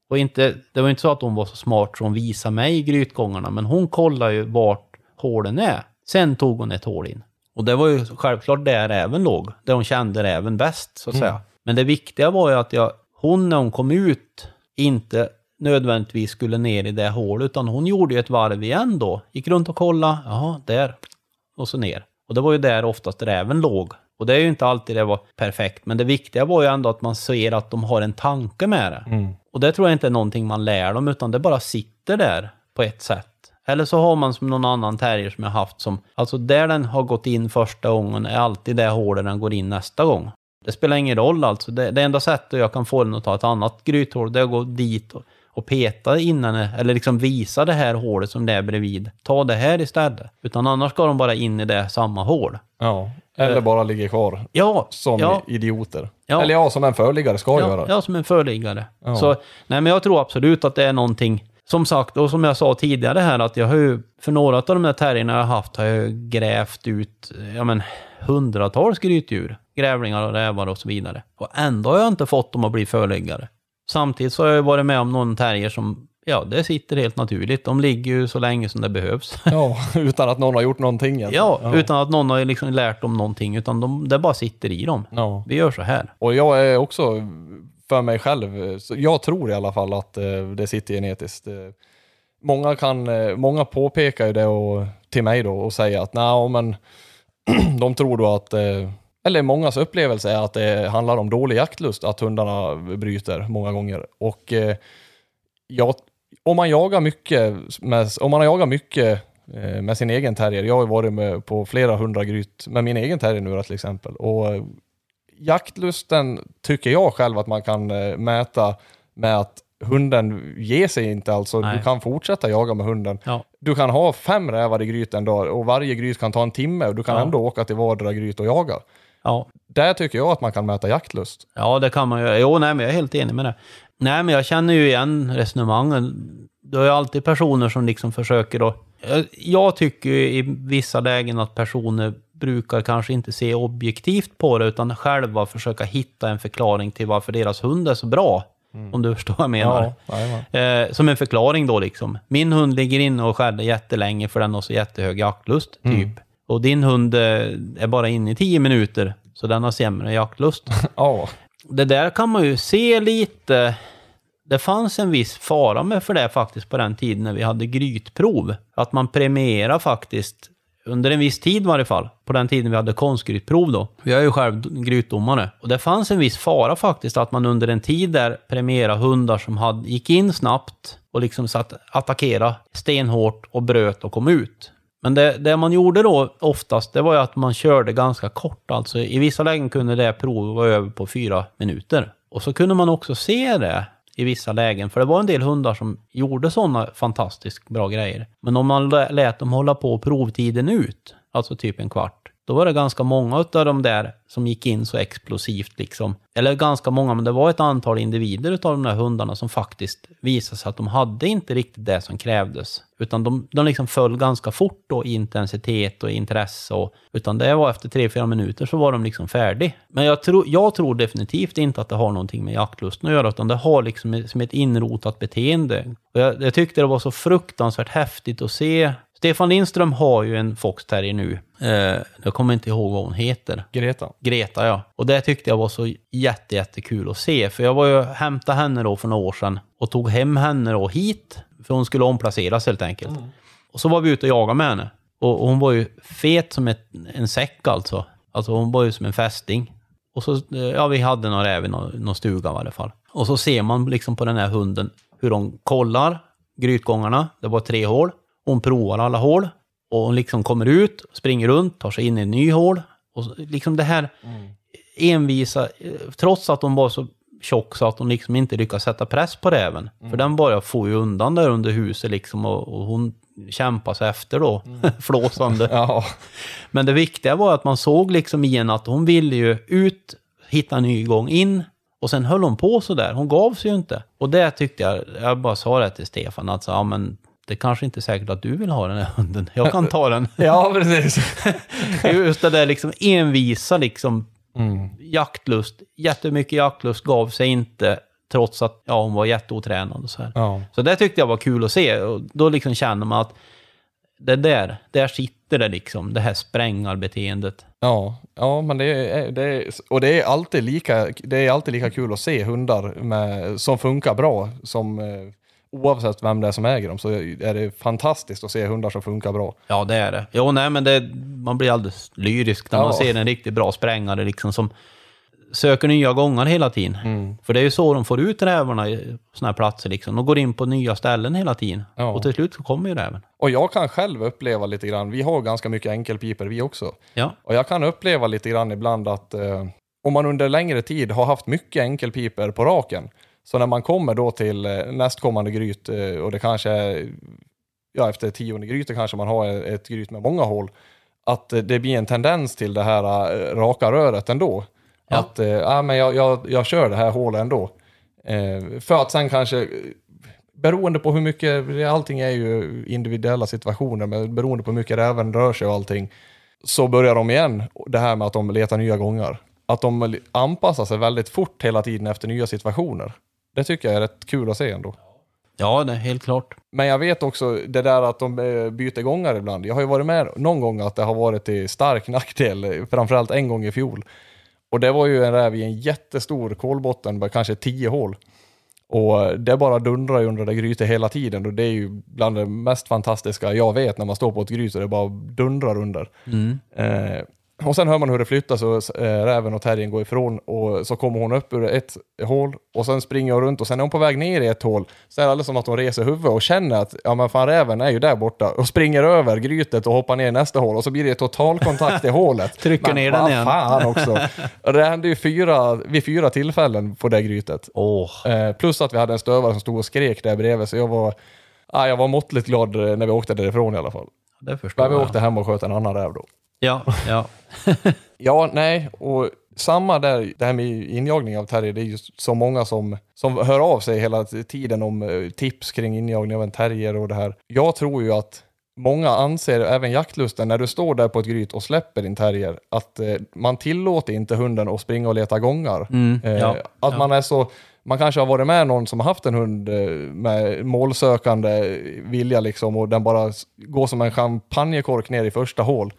och inte, det var inte så att hon var så smart så hon visade mig grytgångarna, men hon kollade ju vart hålen är. Sen tog hon ett hål in. Och det var ju självklart där räven låg, där hon kände räven bäst så att säga. Men det viktiga var ju att jag, hon när hon kom ut inte nödvändigtvis skulle ner i det hålet, utan hon gjorde ju ett varv igen då. Gick runt och kollade, jaha, där. Och så ner. Och det var ju där oftast räven låg. Och det är ju inte alltid det var perfekt, men det viktiga var ju ändå att man ser att de har en tanke med det. Och det tror jag inte är någonting man lär dem, utan det bara sitter där på ett sätt. Eller så har man som någon annan terrier som jag haft som, alltså där den har gått in första gången är alltid det hålet den går in nästa gång. Det spelar ingen roll alltså. Det, det enda sättet jag kan få den att ta ett annat grythål, det är att gå dit och, och peta innan, eller liksom visa det här hålet som det är bredvid. Ta det här istället. Utan annars går de bara in i det samma hål. Ja. Eller bara ligger kvar Ja, som ja, idioter. Ja. Eller ja, som en förliggare ska ja, göra. ja, som en förliggare. Ja. Så, nej men jag tror absolut att det är någonting, som sagt, och som jag sa tidigare här, att jag har ju, för några av de här terrierna jag har haft, har jag grävt ut, ja men, hundratals grytdjur. Grävlingar och rävar och så vidare. Och ändå har jag inte fått dem att bli förliggare. Samtidigt så har jag varit med om någon terrier som, ja, det sitter helt naturligt. De ligger ju så länge som det behövs. Ja, utan att någon har gjort någonting. egentligen. Ja, utan att någon har liksom lärt dem någonting, utan de, det bara sitter i dem. ja. Vi gör så här. Och jag är också för mig själv, jag tror i alla fall att eh, det sitter genetiskt. Eh, Många, kan, eh, många påpekar ju det och, till mig då och säger att nej, men de tror då att, eller mångas upplevelse är att det handlar om dålig jaktlust, att hundarna bryter många gånger. Och eh, jag, om man jagar mycket, med, om man har jagat mycket eh, med sin egen terrier, jag har ju varit med på flera hundra gryt med min egen terrier nu till exempel. Och eh, jaktlusten tycker jag själv att man kan eh, mäta med att hunden ger sig inte alltså. Nej. Du kan fortsätta jaga med hunden. Ja. Du kan ha fem rävar i gryt en dag och varje gryt kan ta en timme och du kan Ja. ändå åka till vardera gryt och jaga. Ja, Där tycker jag att man kan mäta jaktlust. Ja, det kan man ju. Jo, nej, men jag är helt enig med det. Nej, men jag känner ju igen resonemangen. Du har ju alltid personer som liksom försöker då... Jag- tycker ju i vissa lägen att personer brukar kanske inte se objektivt på det, utan själva försöka hitta en förklaring till varför deras hund är så bra. Om du förstår vad jag menar. Ja. Eh, som en förklaring då liksom. Min hund ligger inne och skäller jättelänge för den har så jättehög jaktlust, typ. Och din hund eh, är bara inne i tio minuter, så den har sämre jaktlust. ja. Det där kan man ju se lite. det fanns en viss fara med för det faktiskt på den tiden när vi hade grytprov. Att man premierar faktiskt, under en viss tid i varje fall, på den tiden vi hade konstgrytprov då. Jag är ju själv grytdomare. Och det fanns en viss fara faktiskt att man under en tid där premierade hundar som hade, gick in snabbt och liksom satt attackera stenhårt och bröt och kom ut. Men det, det, man gjorde då oftast, det var ju att man körde ganska kort. Alltså i vissa lägen kunde det provet vara över på fyra minuter. Och så kunde man också se det i vissa lägen. För det var en del hundar som gjorde sådana fantastiskt bra grejer. Men om man lät dem hålla på provtiden ut, alltså typ en kvart, då var det ganska många av de där som gick in så explosivt liksom. Eller ganska många, men det var ett antal individer av de där hundarna som faktiskt visade sig att de hade inte riktigt det som krävdes. Utan de, de liksom föll ganska fort då i intensitet och intresse. Och, utan det var efter tre fyra minuter så var de liksom färdig. Men jag, tro, jag tror definitivt inte att det har någonting med jaktlusten att göra, utan det har liksom som ett inrotat beteende. Och jag, jag tyckte det var så fruktansvärt häftigt att se Stefan Lindström har ju en foxterrier nu. Eh, jag kommer inte ihåg vad hon heter. Greta. Greta, ja. Och det tyckte jag var så jätte, jättekul att se. För jag var ju hämtade henne då för några år sedan och tog hem henne då hit. För hon skulle omplaceras helt enkelt. Mm. Och så var vi ute och jagade med henne. Och, och hon var ju fet som ett, en säck alltså. Alltså hon var ju som en fästing. Och så, eh, ja vi hade några räv i någon, någon stuga i alla fall. Och så ser man liksom på den här hunden hur de kollar grytgångarna. Det var tre hål. Hon provar alla hål och hon liksom kommer ut, springer runt, tar sig in i en ny hål. Och liksom det här mm. envisa, trots att hon var så tjock så att hon liksom inte lyckas sätta press på räven. Mm. För den bara får ju undan där under huset liksom och, och hon kämpar sig efter då, mm. flåsande. ja. Men det viktiga var att man såg liksom igen att hon ville ju ut, hitta en ny gång in och sen höll hon på så där. Hon gav sig ju inte. Och det tyckte jag, jag bara sa det till Stefan, att så, ja, men det kanske inte är säkert att du vill ha den här hunden. Jag kan ta den. ja, precis. Just det där liksom envisa liksom. Mm. Jaktlust, jättemycket jaktlust gav sig inte trots att ja, hon var jätteotränad och så här. Ja. Så det tyckte jag var kul att se. Och då liksom känner man att det där, där sitter det liksom, det här sprängarbeteendet. Ja, ja men det är, det är, och det är, alltid lika, det är alltid lika kul att se hundar med, som funkar bra, som eh, oavsett vem det är som äger dem så är det fantastiskt att se hundar som funkar bra. Ja, det är det. Jo, nej, men det, man blir alldeles lyrisk när ja. man ser en riktigt bra sprängare liksom som söker nya gångar hela tiden. Mm. För det är ju så de får ut rävarna i sådana här platser. Liksom. De går in på nya ställen hela tiden. Ja. Och till slut så kommer ju räven. Och jag kan själv uppleva lite grann, vi har ganska mycket enkelpiper vi också. Ja. Och jag kan uppleva lite grann ibland att eh, om man under längre tid har haft mycket enkelpiper på raken, så när man kommer då till eh, nästkommande gryt eh, och det kanske är, ja efter tionde grytet kanske man har ett gryt med många hål, att det blir en tendens till det här eh, raka röret ändå. Ja. Att, ja men jag, jag, jag kör det här hålet ändå. För att sen kanske, beroende på hur mycket, allting är ju individuella situationer, men beroende på hur mycket räven rör sig och allting, så börjar de igen, det här med att de letar nya gångar. Att de anpassar sig väldigt fort hela tiden efter nya situationer. Det tycker jag är rätt kul att se ändå. Ja, det är helt klart. Men jag vet också det där att de eh, byter gångar ibland. Jag har ju varit med någon gång att det har varit till stark nackdel, framförallt en gång i fjol. Och det var ju en räv i en jättestor kolbotten kanske tio hål. Och det bara dundrar ju under det grytet hela tiden och det är ju bland det mest fantastiska jag vet när man står på ett gryt och det bara dundrar under. Mm. Eh, och sen hör man hur det flyttas och äh, räven och terriern går ifrån och så kommer hon upp ur ett hål och sen springer hon runt och sen är hon på väg ner i ett hål. Så är det alldeles som att hon reser huvudet och känner att ja men fan räven är ju där borta och springer över grytet och hoppar ner i nästa hål och så blir det totalkontakt i hålet. Trycker men, ner den igen. fan också. det hände ju fyra, vid fyra tillfällen på det grytet. Oh. Eh, plus att vi hade en stövare som stod och skrek där bredvid så jag var, ah, jag var måttligt glad när vi åkte därifrån i alla fall. Det förstår Men vi åkte hem och sköt en annan räv då. Ja, ja. ja, nej, och samma där, det här med injagning av terrier, det är ju så många som, som hör av sig hela tiden om eh, tips kring injagning av en terrier och det här. Jag tror ju att många anser, även jaktlusten, när du står där på ett gryt och släpper din terrier, att eh, man tillåter inte hunden att springa och leta gångar. Mm, eh, ja, att ja. man är så man kanske har varit med någon som har haft en hund eh, med målsökande vilja liksom och den bara går som en champagnekork ner i första hål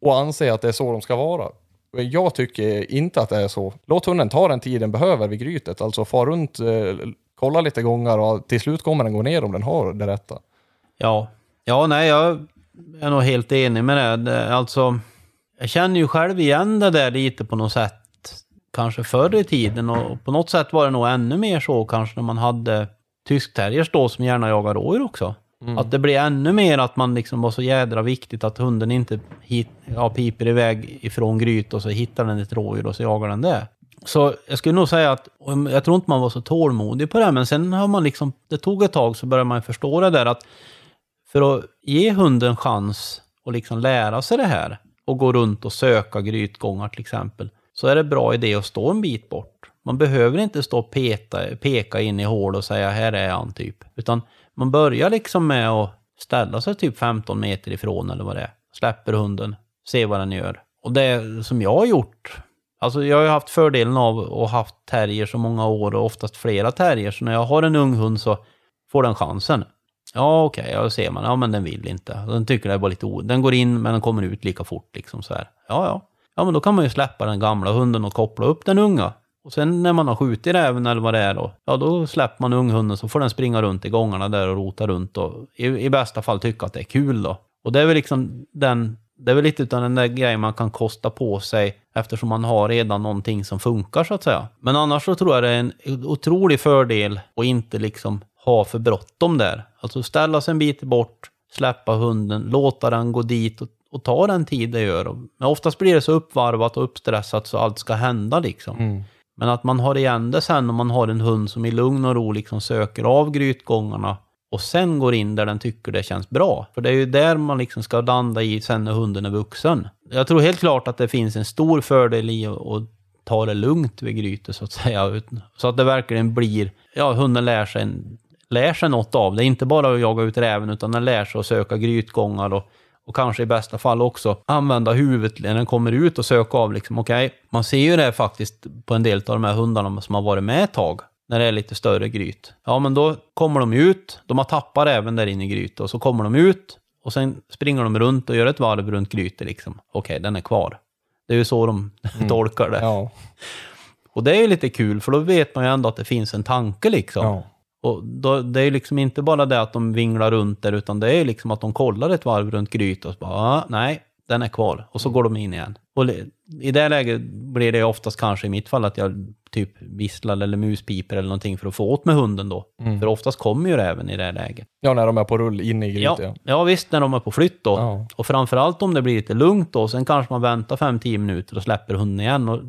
och anser att det är så de ska vara. Jag tycker inte att det är så. Låt hunden ta den tid den behöver vid grytet, alltså far runt, eh, kolla lite gångar och till slut kommer den gå ner om den har det rätta. Ja. Ja, nej, jag är nog helt enig med det. Alltså, jag känner ju själv igen det där lite på något sätt. Kanske förr i tiden och på något sätt var det nog ännu mer så kanske när man hade tyskterriers då som gärna jagar rådjur också. Mm. Att det blir ännu mer att man liksom var så jädra viktigt att hunden inte hit, ja, piper iväg ifrån gryt och så hittar den ett rådjur och så jagar den det. Så jag skulle nog säga att, jag tror inte man var så tålmodig på det, men sen har man liksom, det tog ett tag så började man förstå det där att för att ge hunden chans att liksom lära sig det här och gå runt och söka grytgångar till exempel, så är det bra idé att stå en bit bort. Man behöver inte stå och peta, peka in i hål och säga här är han typ. Utan man börjar liksom med att ställa sig typ 15 meter ifrån eller vad det är. Släpper hunden, ser vad den gör. Och det som jag har gjort, alltså jag har ju haft fördelen av att ha haft terrier så många år och oftast flera terrier. Så när jag har en ung hund så får den chansen. Ja, okej, okay, ja, ser man. Ja, men den vill inte. Den tycker det är bara lite o... Den går in, men den kommer ut lika fort liksom så här. Ja, ja. Ja, men då kan man ju släppa den gamla hunden och koppla upp den unga. Och sen när man har skjutit räven eller vad det är då, ja då släpper man unghunden så får den springa runt i gångarna där och rota runt och i, i bästa fall tycka att det är kul då. Och det är väl liksom den, det är väl lite utan den där grejen man kan kosta på sig eftersom man har redan någonting som funkar så att säga. Men annars så tror jag det är en otrolig fördel att inte liksom ha för bråttom där. Alltså ställa sig en bit bort, släppa hunden, låta den gå dit och, och ta den tid det gör. Men oftast blir det så uppvarvat och uppstressat så allt ska hända liksom. Mm. Men att man har igen det sen om man har en hund som i lugn och ro liksom söker av grytgångarna och sen går in där den tycker det känns bra. För det är ju där man liksom ska landa i sen när hunden är vuxen. Jag tror helt klart att det finns en stor fördel i att ta det lugnt vid grytet så att säga. Så att det verkligen blir, ja hunden lär sig, lär sig något av det. Inte bara att jaga ut räven utan den lär sig att söka grytgångar och och kanske i bästa fall också använda huvudet när den kommer ut och söka av liksom, okej, okay. man ser ju det faktiskt på en del av de här hundarna som har varit med ett tag, när det är lite större gryt. Ja, men då kommer de ut, de har tappat även där inne i grytet och så kommer de ut och sen springer de runt och gör ett varv runt grytet liksom. Okej, okay, den är kvar. Det är ju så de mm. tolkar det. Ja. Och det är ju lite kul, för då vet man ju ändå att det finns en tanke liksom. Ja. Och då, det är liksom inte bara det att de vinglar runt där, utan det är liksom att de kollar ett varv runt gryt och så bara, ah, nej, den är kvar. Och så går de in igen. Och i det läget blir det oftast kanske i mitt fall att jag typ visslar eller muspiper eller någonting för att få åt med hunden då. Mm. För oftast kommer ju räven i det läget. Ja, när de är på rull in i grytet. Ja, ja, visst, när de är på flytt då. Ja. Och framförallt om det blir lite lugnt då. Sen kanske man väntar 5-10 minuter och släpper hunden igen. Och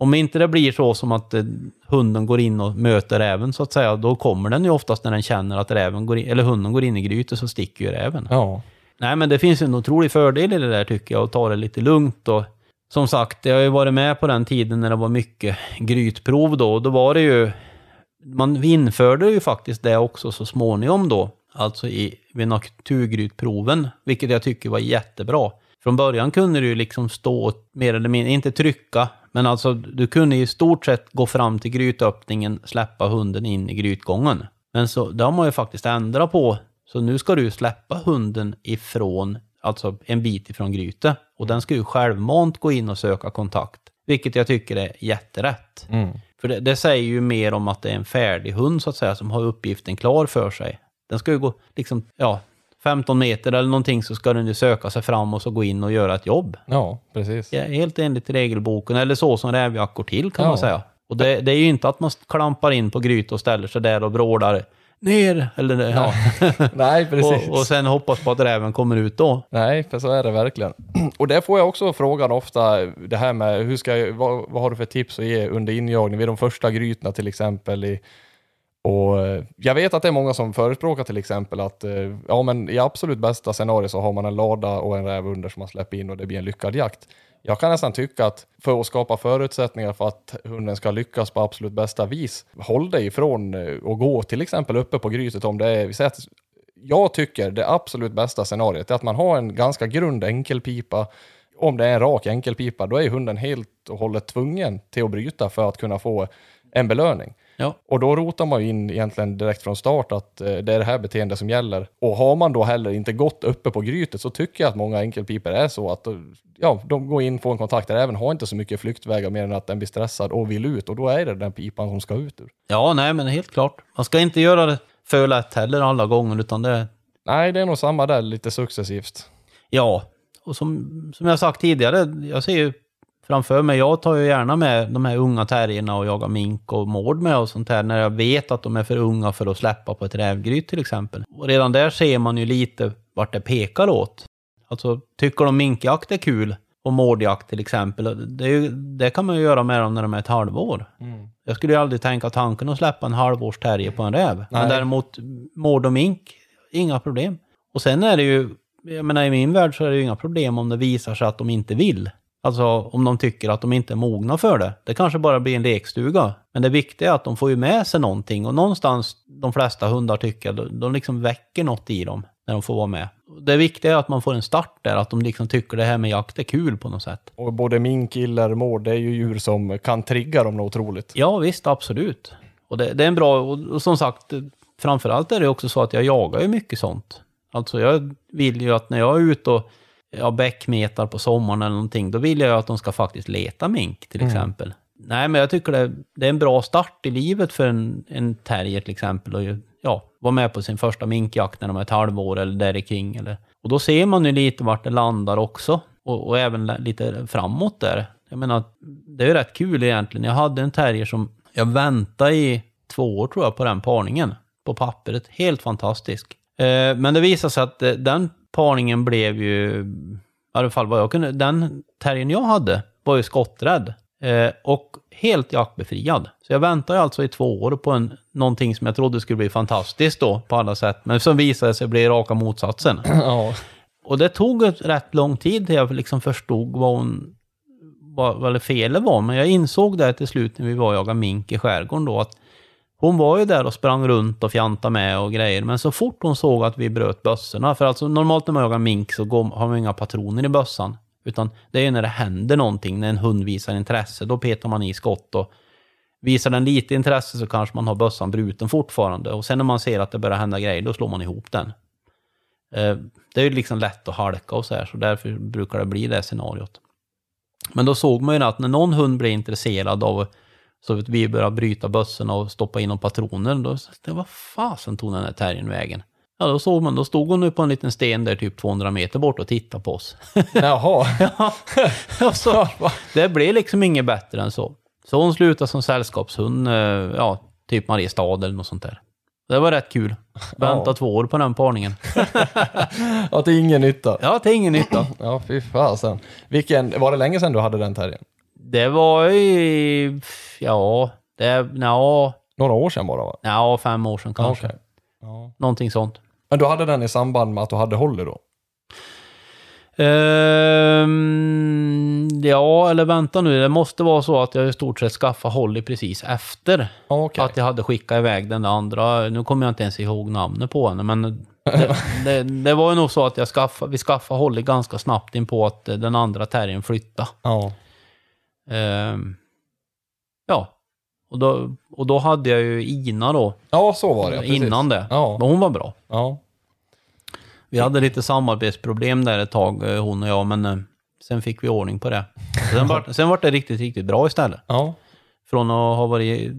om inte det blir så som att eh, hunden går in och möter räven så att säga, då kommer den ju oftast när den känner att räven går in, eller hunden går in i grytet så sticker ju räven. Ja. Nej, men det finns en otrolig fördel i det där tycker jag, att ta det lite lugnt och som sagt, jag har ju varit med på den tiden när det var mycket grytprov då, och då var det ju, man införde ju faktiskt det också så småningom då, alltså i, vid naturgrytproven, vilket jag tycker var jättebra. Från början kunde du ju liksom stå mer eller mindre, inte trycka, men alltså du kunde i stort sett gå fram till grytöppningen, släppa hunden in i grytgången. Men så, det har man ju faktiskt ändrat på. Så nu ska du släppa hunden ifrån, alltså en bit ifrån grytet. Och den ska ju självmant gå in och söka kontakt. Vilket jag tycker är jätterätt. Mm. För det, det, säger ju mer om att det är en färdig hund så att säga, som har uppgiften klar för sig. Den ska ju gå, liksom, ja, 15 meter eller någonting så ska den ju söka sig fram och så gå in och göra ett jobb. Ja, precis. Ja, helt enligt regelboken, eller så som rävjakt går till kan Ja. man säga. Och det, det är ju inte att man klampar in på gryt och ställer sig där och brålar ner, eller ja. Nej, precis. och, och sen hoppas på att räven kommer ut då. Nej, för så är det verkligen. Och där får jag också frågan ofta, det här med hur ska jag, vad, vad har du för tips att ge under injagning vid de första grytorna till exempel? I, och eh, jag vet att det är många som förespråkar till exempel att eh, ja, men i absolut bästa scenario så har man en lada och en räv under som man släpper in och det blir en lyckad jakt. Jag kan nästan tycka att för att skapa förutsättningar för att hunden ska lyckas på absolut bästa vis, håll dig ifrån att och gå till exempel uppe på grytet om det är, vi säger att jag tycker det absolut bästa scenariot är att man har en ganska grund enkelpipa. Om det är en rak enkelpipa, då är hunden helt och hållet tvungen till att bryta för att kunna få en belöning. Ja. Och då rotar man ju in egentligen direkt från start att eh, det är det här beteendet som gäller. Och har man då heller inte gått uppe på grytet så tycker jag att många enkelpiper är så att eh, ja, de går in, får en kontakt där, även har inte så mycket flyktvägar mer än att den blir stressad och vill ut och då är det den pipan som ska ut ur. Ja, nej, men helt klart. Man ska inte göra det för lätt heller alla gånger, utan det... Nej, det är nog samma där, lite successivt. Ja, och som, som jag sagt tidigare, jag ser ju framför mig, jag tar ju gärna med de här unga terrierna och jagar mink och mård med och sånt här när jag vet att de är för unga för att släppa på ett rävgryt till exempel. Och redan där ser man ju lite vart det pekar åt. Alltså, tycker de minkjakt är kul och mårdjakt till exempel, det, är ju, det kan man ju göra med dem när de är ett halvår. Jag skulle ju aldrig tänka tanken att släppa en halvårsterrier på en räv. Men Nej. däremot mård och mink, inga problem. Och sen är det ju, jag menar i min värld så är det ju inga problem om det visar sig att de inte vill. Alltså om de tycker att de inte är mogna för det. Det kanske bara blir en lekstuga. Men det viktiga är att de får ju med sig någonting. Och någonstans, de flesta hundar tycker, de, liksom väcker något i dem när de får vara med. Det viktiga är att man får en start där, att de liksom tycker det här med jakt är kul på något sätt. Och både mink, iller, mård, det är ju djur som kan trigga dem något otroligt. Ja visst, absolut. Och det, det är en bra, och, och som sagt, framförallt är det också så att jag jagar ju mycket sånt. Alltså jag vill ju att när jag är ute och ja, bäckmetar på sommaren eller någonting, då vill jag att de ska faktiskt leta mink till exempel. Nej, men jag tycker det, det är en bra start i livet för en, en terrier till exempel. Och ju, ja, vara med på sin första minkjakt när de är ett halvår eller där kring. Eller. Och då ser man ju lite vart det landar också. Och, och även lite framåt där. Jag menar, det är ju rätt kul egentligen. Jag hade en terrier som jag väntade i två år tror jag på den parningen. På pappret. Helt fantastisk. Eh, men det visade sig att eh, den parningen blev ju, i alla fall vad jag kunde, den terriern jag hade var ju skotträdd. Eh, och helt jaktbefriad. Så jag väntade alltså i två år på en, någonting som jag trodde skulle bli fantastiskt då på alla sätt. Men som visade sig bli raka motsatsen. Ja. Och det tog rätt lång tid till jag liksom förstod vad hon vad, vad felet var. Men jag insåg det till slut när vi var och jagade mink i skärgården då att hon var ju där och sprang runt och fjantade med och grejer. Men så fort hon såg att vi bröt bössorna, för alltså normalt när man jagar mink så går, har man inga patroner i bössan. Utan det är ju när det händer någonting, när en hund visar intresse, då petar man i skott och visar den lite intresse så kanske man har bössan bruten fortfarande. Och sen när man ser att det börjar hända grejer, då slår man ihop den. Eh, det är ju liksom lätt att halka och så här, så därför brukar det bli det scenariot. Men då såg man ju att när någon hund blir intresserad av så vi börjar bryta bössorna och stoppa in de patroner, då det vad fasen tog den här terriern vägen? Ja, då såg man, då stod hon nu på en liten sten där typ 200 meter bort och tittade på oss. Jaha. Ja, så, det blev liksom inget bättre än så. Så hon slutade som sällskapshund, eh, ja, typ Mariestad eller något sånt där. Det var rätt kul. Vänta Ja. två år på den parningen. Det är ingen nytta. Ja, till ingen nytta. Ja, fy fasen. Vilken, var det länge sedan du hade den terriern? Det var ju, ja, det, ja, Några år sedan bara va? ja, fem år sedan kanske. Okej. Ja. Någonting sånt. Men du hade den i samband med att du hade Holly då? Ehm, ja, eller vänta nu. Det måste vara så att jag i stort sett skaffade Holly precis efter. Okej. Att jag hade skickat iväg den andra. Nu kommer jag inte ens ihåg namnet på henne, men det, det, det var ju nog så att jag skaffade, vi skaffade Holly ganska snabbt in på att den andra terriern flyttade. Ja. Ehm, ja, och då, och då hade jag ju Ina då, Ja, så var det. ja, precis. innan det. Ja. Men hon var bra. Ja. Vi hade lite samarbetsproblem där ett tag, eh, hon och jag, men eh, sen fick vi ordning på det. Sen var, sen var det riktigt, riktigt bra istället. Ja. Från att ha varit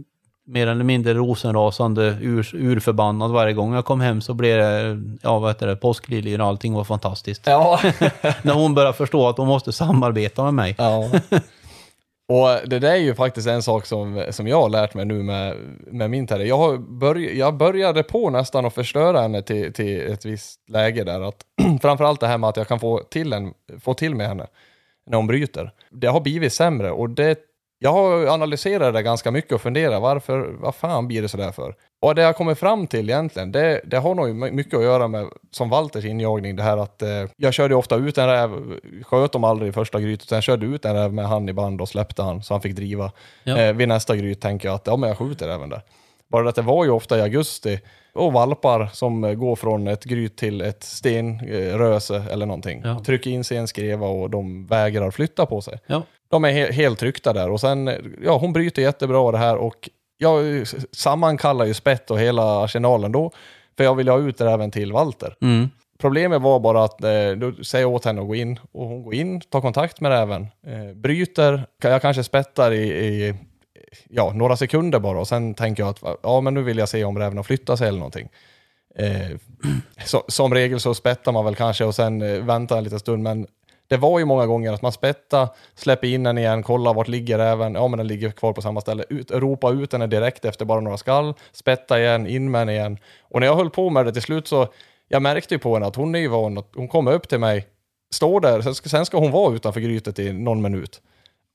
mer eller mindre rosenrasande, ur, urförbannad varje gång jag kom hem så blev det, ja vad heter det, påskliljor och allting var fantastiskt. Ja. När hon började förstå att hon måste samarbeta med mig. ja. Och det där är ju faktiskt en sak som, som jag har lärt mig nu med, med min terrier. Jag, har börj, jag började på nästan att förstöra henne till, till ett visst läge där. Att, framförallt det här med att jag kan få till, en, få till med henne när hon bryter. Det har blivit sämre och det, jag har analyserat det ganska mycket och funderat varför, vad fan blir det sådär för? Och det jag kommer fram till egentligen, det, det har nog mycket att göra med, som Walters injagning, det här att eh, jag körde ofta ut en räv, sköt dem aldrig i första grytet, utan jag körde ut en räv med han i band och släppte han så han fick driva. Ja. Eh, vid nästa gryt tänker jag att ja, men jag skjuter även där. Bara att det var ju ofta i augusti och valpar som eh, går från ett gryt till ett stenröse eller någonting. Ja. Trycker in sig i en skreva och de vägrar flytta på sig. Ja, De är he helt tryckta där och sen, ja hon bryter jättebra det här och jag sammankallar ju spett och hela arsenalen då, för jag vill ha ut räven till Walter. Mm. Problemet var bara att eh, då säger jag åt henne att gå in och hon går in, tar kontakt med räven, eh, bryter, jag kanske spettar i, i ja, några sekunder bara och sen tänker jag att ja, men nu vill jag se om räven har flyttat sig eller någonting. Eh, så, som regel så spettar man väl kanske och sen eh, väntar en liten stund, men det var ju många gånger att man spettar, släpper in den igen, kollar vart ligger räven, ja men den ligger kvar på samma ställe, ut, ropa ut den direkt efter bara några skall, spetta igen, in med den igen. Och när jag höll på med det till slut så, jag märkte ju på henne att hon är ju van, att hon kommer upp till mig, står där, sen ska, sen ska hon vara utanför grytet i någon minut.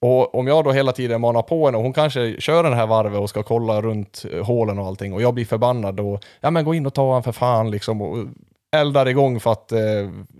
Och om jag då hela tiden manar på henne och hon kanske kör den här varvet och ska kolla runt hålen och allting och jag blir förbannad och ja men gå in och ta han för fan liksom och eldar igång för att, eh,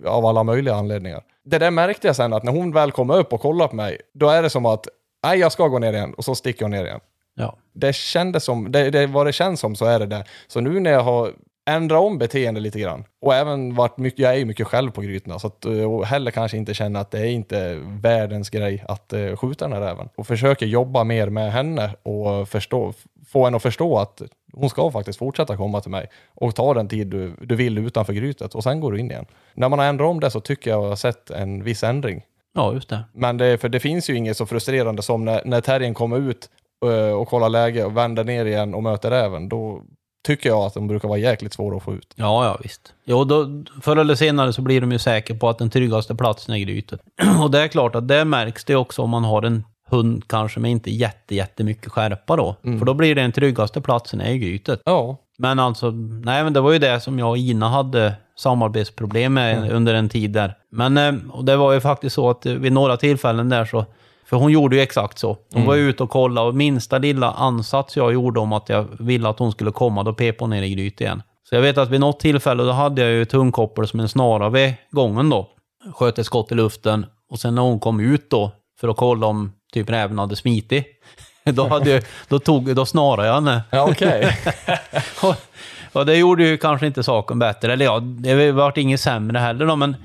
av alla möjliga anledningar. Det där märkte jag sen att när hon väl kommer upp och kollar på mig, då är det som att nej jag ska gå ner igen och så sticker jag ner igen. Ja. Det kändes som, det, det, vad det känns som så är det det. Så nu när jag har ändra om beteende lite grann. Och även varit mycket, jag är ju mycket själv på grytorna, så att eh, och heller kanske inte känna att det är inte världens grej att uh, skjuta den här räven. Och försöker jobba mer med henne och förstå, få henne att förstå att hon ska faktiskt fortsätta komma till mig och ta den tid du, du vill utanför grytet och sen går du in igen. När man har ändrat om det så tycker jag att jag har sett en viss ändring. Ja, just det. Men det, för det finns ju inget så frustrerande som när, när terriern kommer ut uh, och kollar läge och vänder ner igen och möter räven. Då, tycker jag att de brukar vara jäkligt svåra att få ut. Ja, ja visst. Jo, då, förr eller senare så blir de ju säkra på att den tryggaste platsen är grytet. Och det är klart att det märks det också om man har en hund kanske med inte jätte, jättemycket skärpa då. Mm. För då blir det den tryggaste platsen är i grytet. Ja, Men alltså, nej men det var ju det som jag och Ina hade samarbetsproblem med Mm. under en tid där. Men eh, och det var ju faktiskt så att eh, vid några tillfällen där så, för hon gjorde ju exakt så. Hon var ju ute och kollade och minsta lilla ansats jag gjorde om att jag ville att hon skulle komma, då pep hon ner i gryt igen. Så jag vet att vid något tillfälle då hade jag ju tungkoppel som en snara vid gången då. Sköt ett skott i luften och sen när hon kom ut då för att kolla om typ räven hade smitit. Då, hade jag, då, tog, då snarade jag henne. ja okej. Och, och det gjorde ju kanske inte saken bättre. Eller ja, det vart inget sämre heller då, men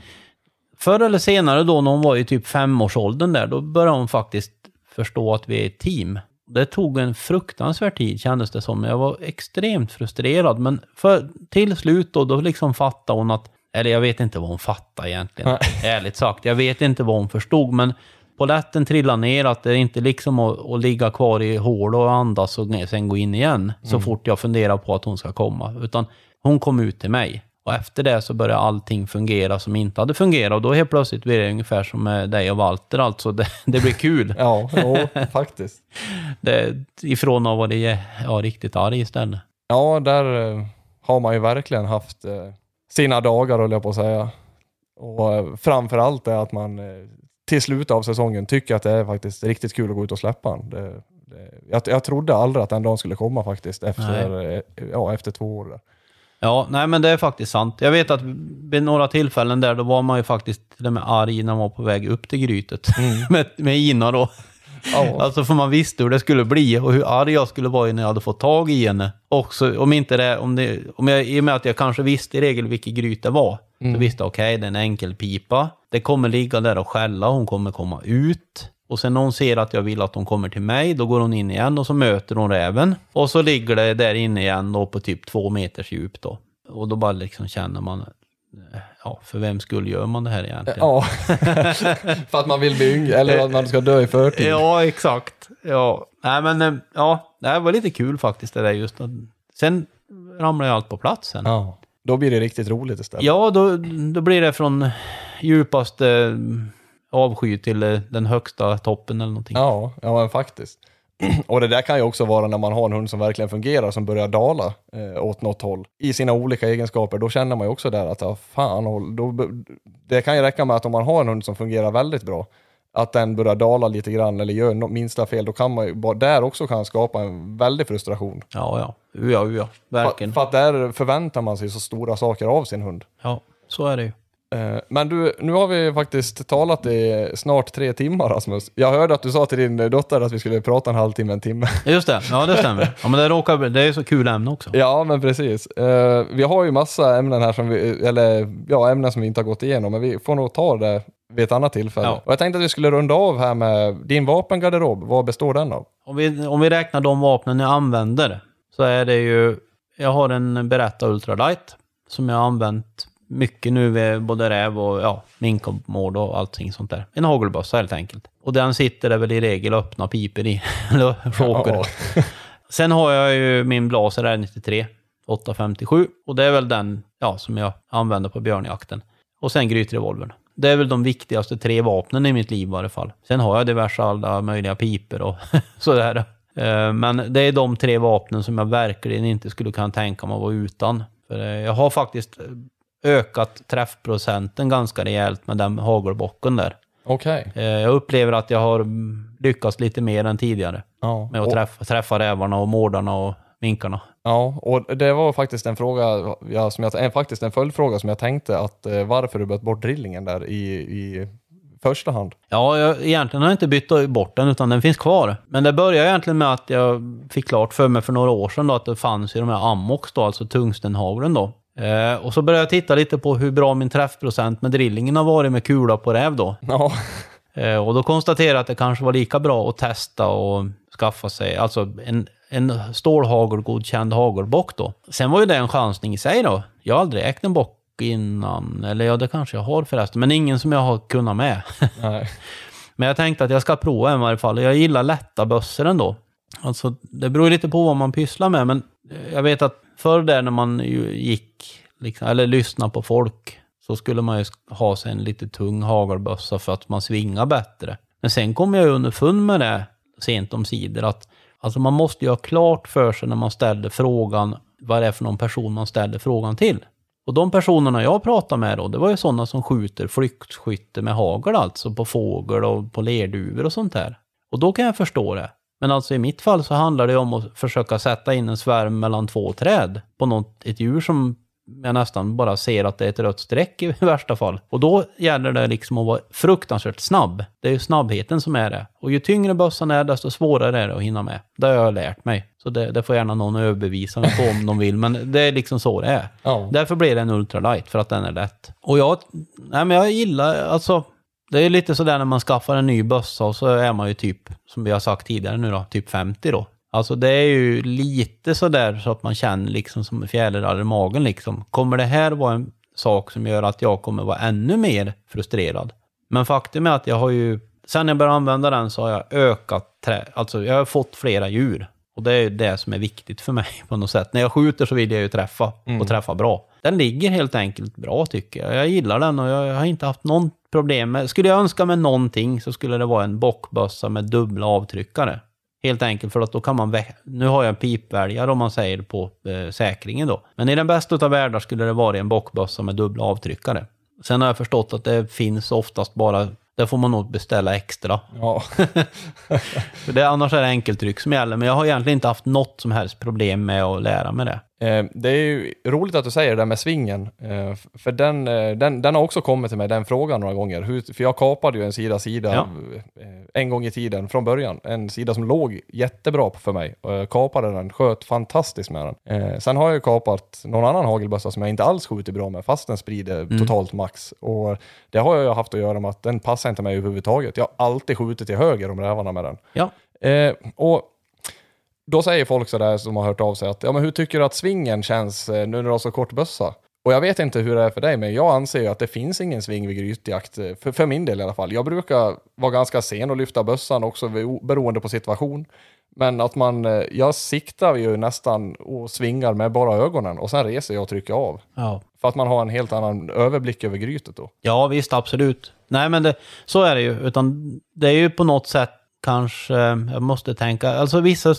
förr eller senare då när hon var i typ femårsåldern där, då började hon faktiskt förstå att vi är ett team. Det tog en fruktansvärd tid kändes det som. Jag var extremt frustrerad, men för, till slut då, då liksom fattade hon att, eller jag vet inte vad hon fattade egentligen, ärligt sagt. Jag vet inte vad hon förstod, men Poletten trillade ner, att det inte liksom att, att ligga kvar i hål och andas och sen gå in igen så fort jag funderar på att hon ska komma. Utan hon kom ut till mig. Och efter det så började allting fungera som inte hade fungerat. Och då helt plötsligt blir det ungefär som med dig och Walter. Alltså det, det blir kul. Ja, jo, faktiskt. Det, ifrån att vara ja, riktigt arg istället. Ja, där eh, har man ju verkligen haft eh, sina dagar, höll jag på att säga. Och eh, framför allt är att man till slutet av säsongen tycker att det är faktiskt riktigt kul att gå ut och släppa han. Det, det, jag, jag trodde aldrig att den dagen skulle komma faktiskt, efter, eh, ja, efter två år. Där. Ja, nej men det är faktiskt sant. Jag vet att vid några tillfällen där, då var man ju faktiskt till och med arg när man var på väg upp till grytet. med, med Ina då. Alltså för man visste hur det skulle bli och hur arg jag skulle vara när jag hade fått tag i henne. Också, om inte det, om det, om jag, i och med att jag kanske visste i regel vilket gryt det var. Så visste jag, okej, det är en enkel pipa. Det kommer ligga där och skälla, hon kommer komma ut. Och sen när hon ser att jag vill att hon kommer till mig, då går hon in igen och så möter hon räven. Och så ligger det där inne igen då på typ två meters djup då. Och då bara liksom känner man, ja, för vem skulle gör man det här egentligen? Ja, för att man vill bli yngre, eller att man ska dö i förtid. Ja, exakt. Ja, nej men eh, ja, det var lite kul faktiskt det där just. att- Sen ramlar ju allt på plats sen. Ja, Ja, då blir det riktigt roligt istället. då, då blir det från djupaste eh, avsky till eh, den högsta toppen eller någonting. Ja, ja men faktiskt. Och det där kan ju också vara när man har en hund som verkligen fungerar, som börjar dala eh, åt något håll i sina olika egenskaper. Då känner man ju också där att, ja, fan, då, det kan ju räcka med att om man har en hund som fungerar väldigt bra, att den börjar dala lite grann eller gör minsta fel, då kan man ju, där också kan skapa en väldig frustration. Ja, ja. Ja, ja, För, verkligen. för att där förväntar man sig så stora saker av sin hund. Ja, så är det ju. Eh, Men du, nu har vi faktiskt talat i snart tre timmar Rasmus. Jag hörde att du sa till din dotter att vi skulle prata en halvtimme, en timme. Just det, ja det stämmer. Ja, men det, råkar, det är så kul ämne också. Ja, men precis. Eh, vi har ju massa ämnen här som vi, eller ja, ämnen som vi inte har gått igenom, men vi får nog ta det vid ett annat tillfälle. Ja. Och jag tänkte att vi skulle runda av här med din vapengarderob. Vad består den av? Om vi, om vi räknar de vapnen jag använder så är det ju... Jag har en Beretta Ultralight som jag har använt mycket nu både räv och ja, minkomord och allting sånt där. En hagelbössa helt enkelt. Och den sitter det väl i regel öppna piper i. Eller choker. Ja. Sen har jag ju min Blaser R93 857 och det är väl den ja, som jag använder på björnjakten. Och sen grytrevolvern. Det är väl de viktigaste tre vapnen i mitt liv i varje fall. Sen har jag diverse alla möjliga piper och sådär. Eh, Men det är de tre vapnen som jag verkligen inte skulle kunna tänka mig att vara utan. För eh, jag har faktiskt ökat träffprocenten ganska rejält med den hagelbocken där. Okej. Eh, Jag upplever att jag har lyckats lite mer än tidigare Ja. med att Och- träffa, träffa rävarna och mårdarna och minkarna. Ja, och det var faktiskt en fråga, ja, som jag, faktiskt en följdfråga som jag tänkte att eh, varför du bytt bort drillingen där i, i första hand. Ja, jag, egentligen har jag inte bytt bort den, utan den finns kvar. Men det började egentligen med att jag fick klart för mig för några år sedan då, att det fanns ju de här Amox då, alltså tungstenhaglen då. Eh, och så började jag titta lite på hur bra min träffprocent med drillingen har varit med kula på räv då. Ja, Eh, och då konstaterade jag att det kanske var lika bra att testa och skaffa sig, alltså en, en stålhagelgodkänd hagelbock då. Sen var ju det en chansning i sig då. Jag har aldrig ägt en bock innan, eller ja det kanske jag har förresten, men ingen som jag har kunnat med. nej. Men jag tänkte att jag ska prova en i varje fall. Jag gillar lätta bössor ändå. Alltså, det beror lite på vad man pysslar med, men jag vet att förr där när man ju gick, liksom, eller lyssnade på folk, så skulle man ju ha sig en lite tung hagelbössa för att man svingar bättre. Men sen kom jag ju underfund med det sent om sidor att alltså man måste ju ha klart för sig när man ställer frågan vad det är för någon person man ställer frågan till. Och de personerna jag pratade med då, det var ju sådana som skjuter flyktskytte med hagel alltså, på fågel och på lerduvor och sånt där. Och då kan jag förstå det. Men alltså i mitt fall så handlar det om att försöka sätta in en svärm mellan två träd på något, ett djur som jag nästan bara ser att det är ett rött streck i värsta fall. Och då gäller det liksom att vara fruktansvärt snabb. Det är ju snabbheten som är det. Och ju tyngre bössan är, desto svårare är det att hinna med. Det har jag lärt mig. Så det, det får gärna någon överbevisa mig på om de vill, men det är liksom så det är. Ja. Därför blir det en ultralight, för att den är lätt. Och jag, nej men jag gillar, alltså, det är lite sådär när man skaffar en ny bössa och så är man ju typ, som vi har sagt tidigare nu då, typ 50 då. Alltså det är ju lite sådär så att man känner liksom som fjärilar i magen liksom. Kommer det här vara en sak som gör att jag kommer vara ännu mer frustrerad? Men faktum är att jag har ju, sen jag började använda den så har jag ökat, trä, alltså jag har fått flera djur. Och det är ju det som är viktigt för mig på något sätt. När jag skjuter så vill jag ju träffa och träffa bra. Den ligger helt enkelt bra tycker jag. Jag gillar den och jag har inte haft någon problem med... Skulle jag önska mig någonting så skulle det vara en bockbössa med dubbla avtryckare. Helt enkelt för att då kan man... Nu har jag en pipväljare om man säger på eh, säkringen då. Men i den bästa av världar skulle det vara en bockbössa med dubbla avtryckare. Sen har jag förstått att det finns oftast bara... Där får man nog beställa extra. Ja. Det, annars är det enkeltryck som gäller. Men jag har egentligen inte haft något som helst problem med att lära mig det. Eh, Det är ju roligt att du säger det där med svingen, eh, för den, eh, den, den har också kommit till mig, den frågan några gånger. Hur, för jag kapade ju en sida sida Ja. en gång i tiden från början. En sida som låg jättebra för mig. Jag kapade den, sköt fantastiskt med den. Sen har jag ju kapat någon annan hagelbössa som jag inte alls skjuter bra med, fast den sprider totalt max. Och det har jag haft att göra med att den passar inte mig överhuvudtaget. Jag har alltid skjutit till höger om rävarna med den. Ja, Eh, och då säger folk sådär som har hört av sig att ja men hur tycker du att svingen känns eh, nu när du har så kort bössa? Och jag vet inte hur det är för dig, men jag anser ju att det finns ingen sving vid grytjakt, eh, för, för min del i alla fall. Jag brukar vara ganska sen och lyfta bössan också beroende på situation. Men att man, eh, jag siktar ju nästan och svingar med bara ögonen och sen reser jag och trycker av. ja. För att man har en helt annan överblick över grytet då. Ja, visst, absolut. Nej, men det, så är det ju. Utan det är ju på något sätt kanske, jag måste tänka, alltså vissa,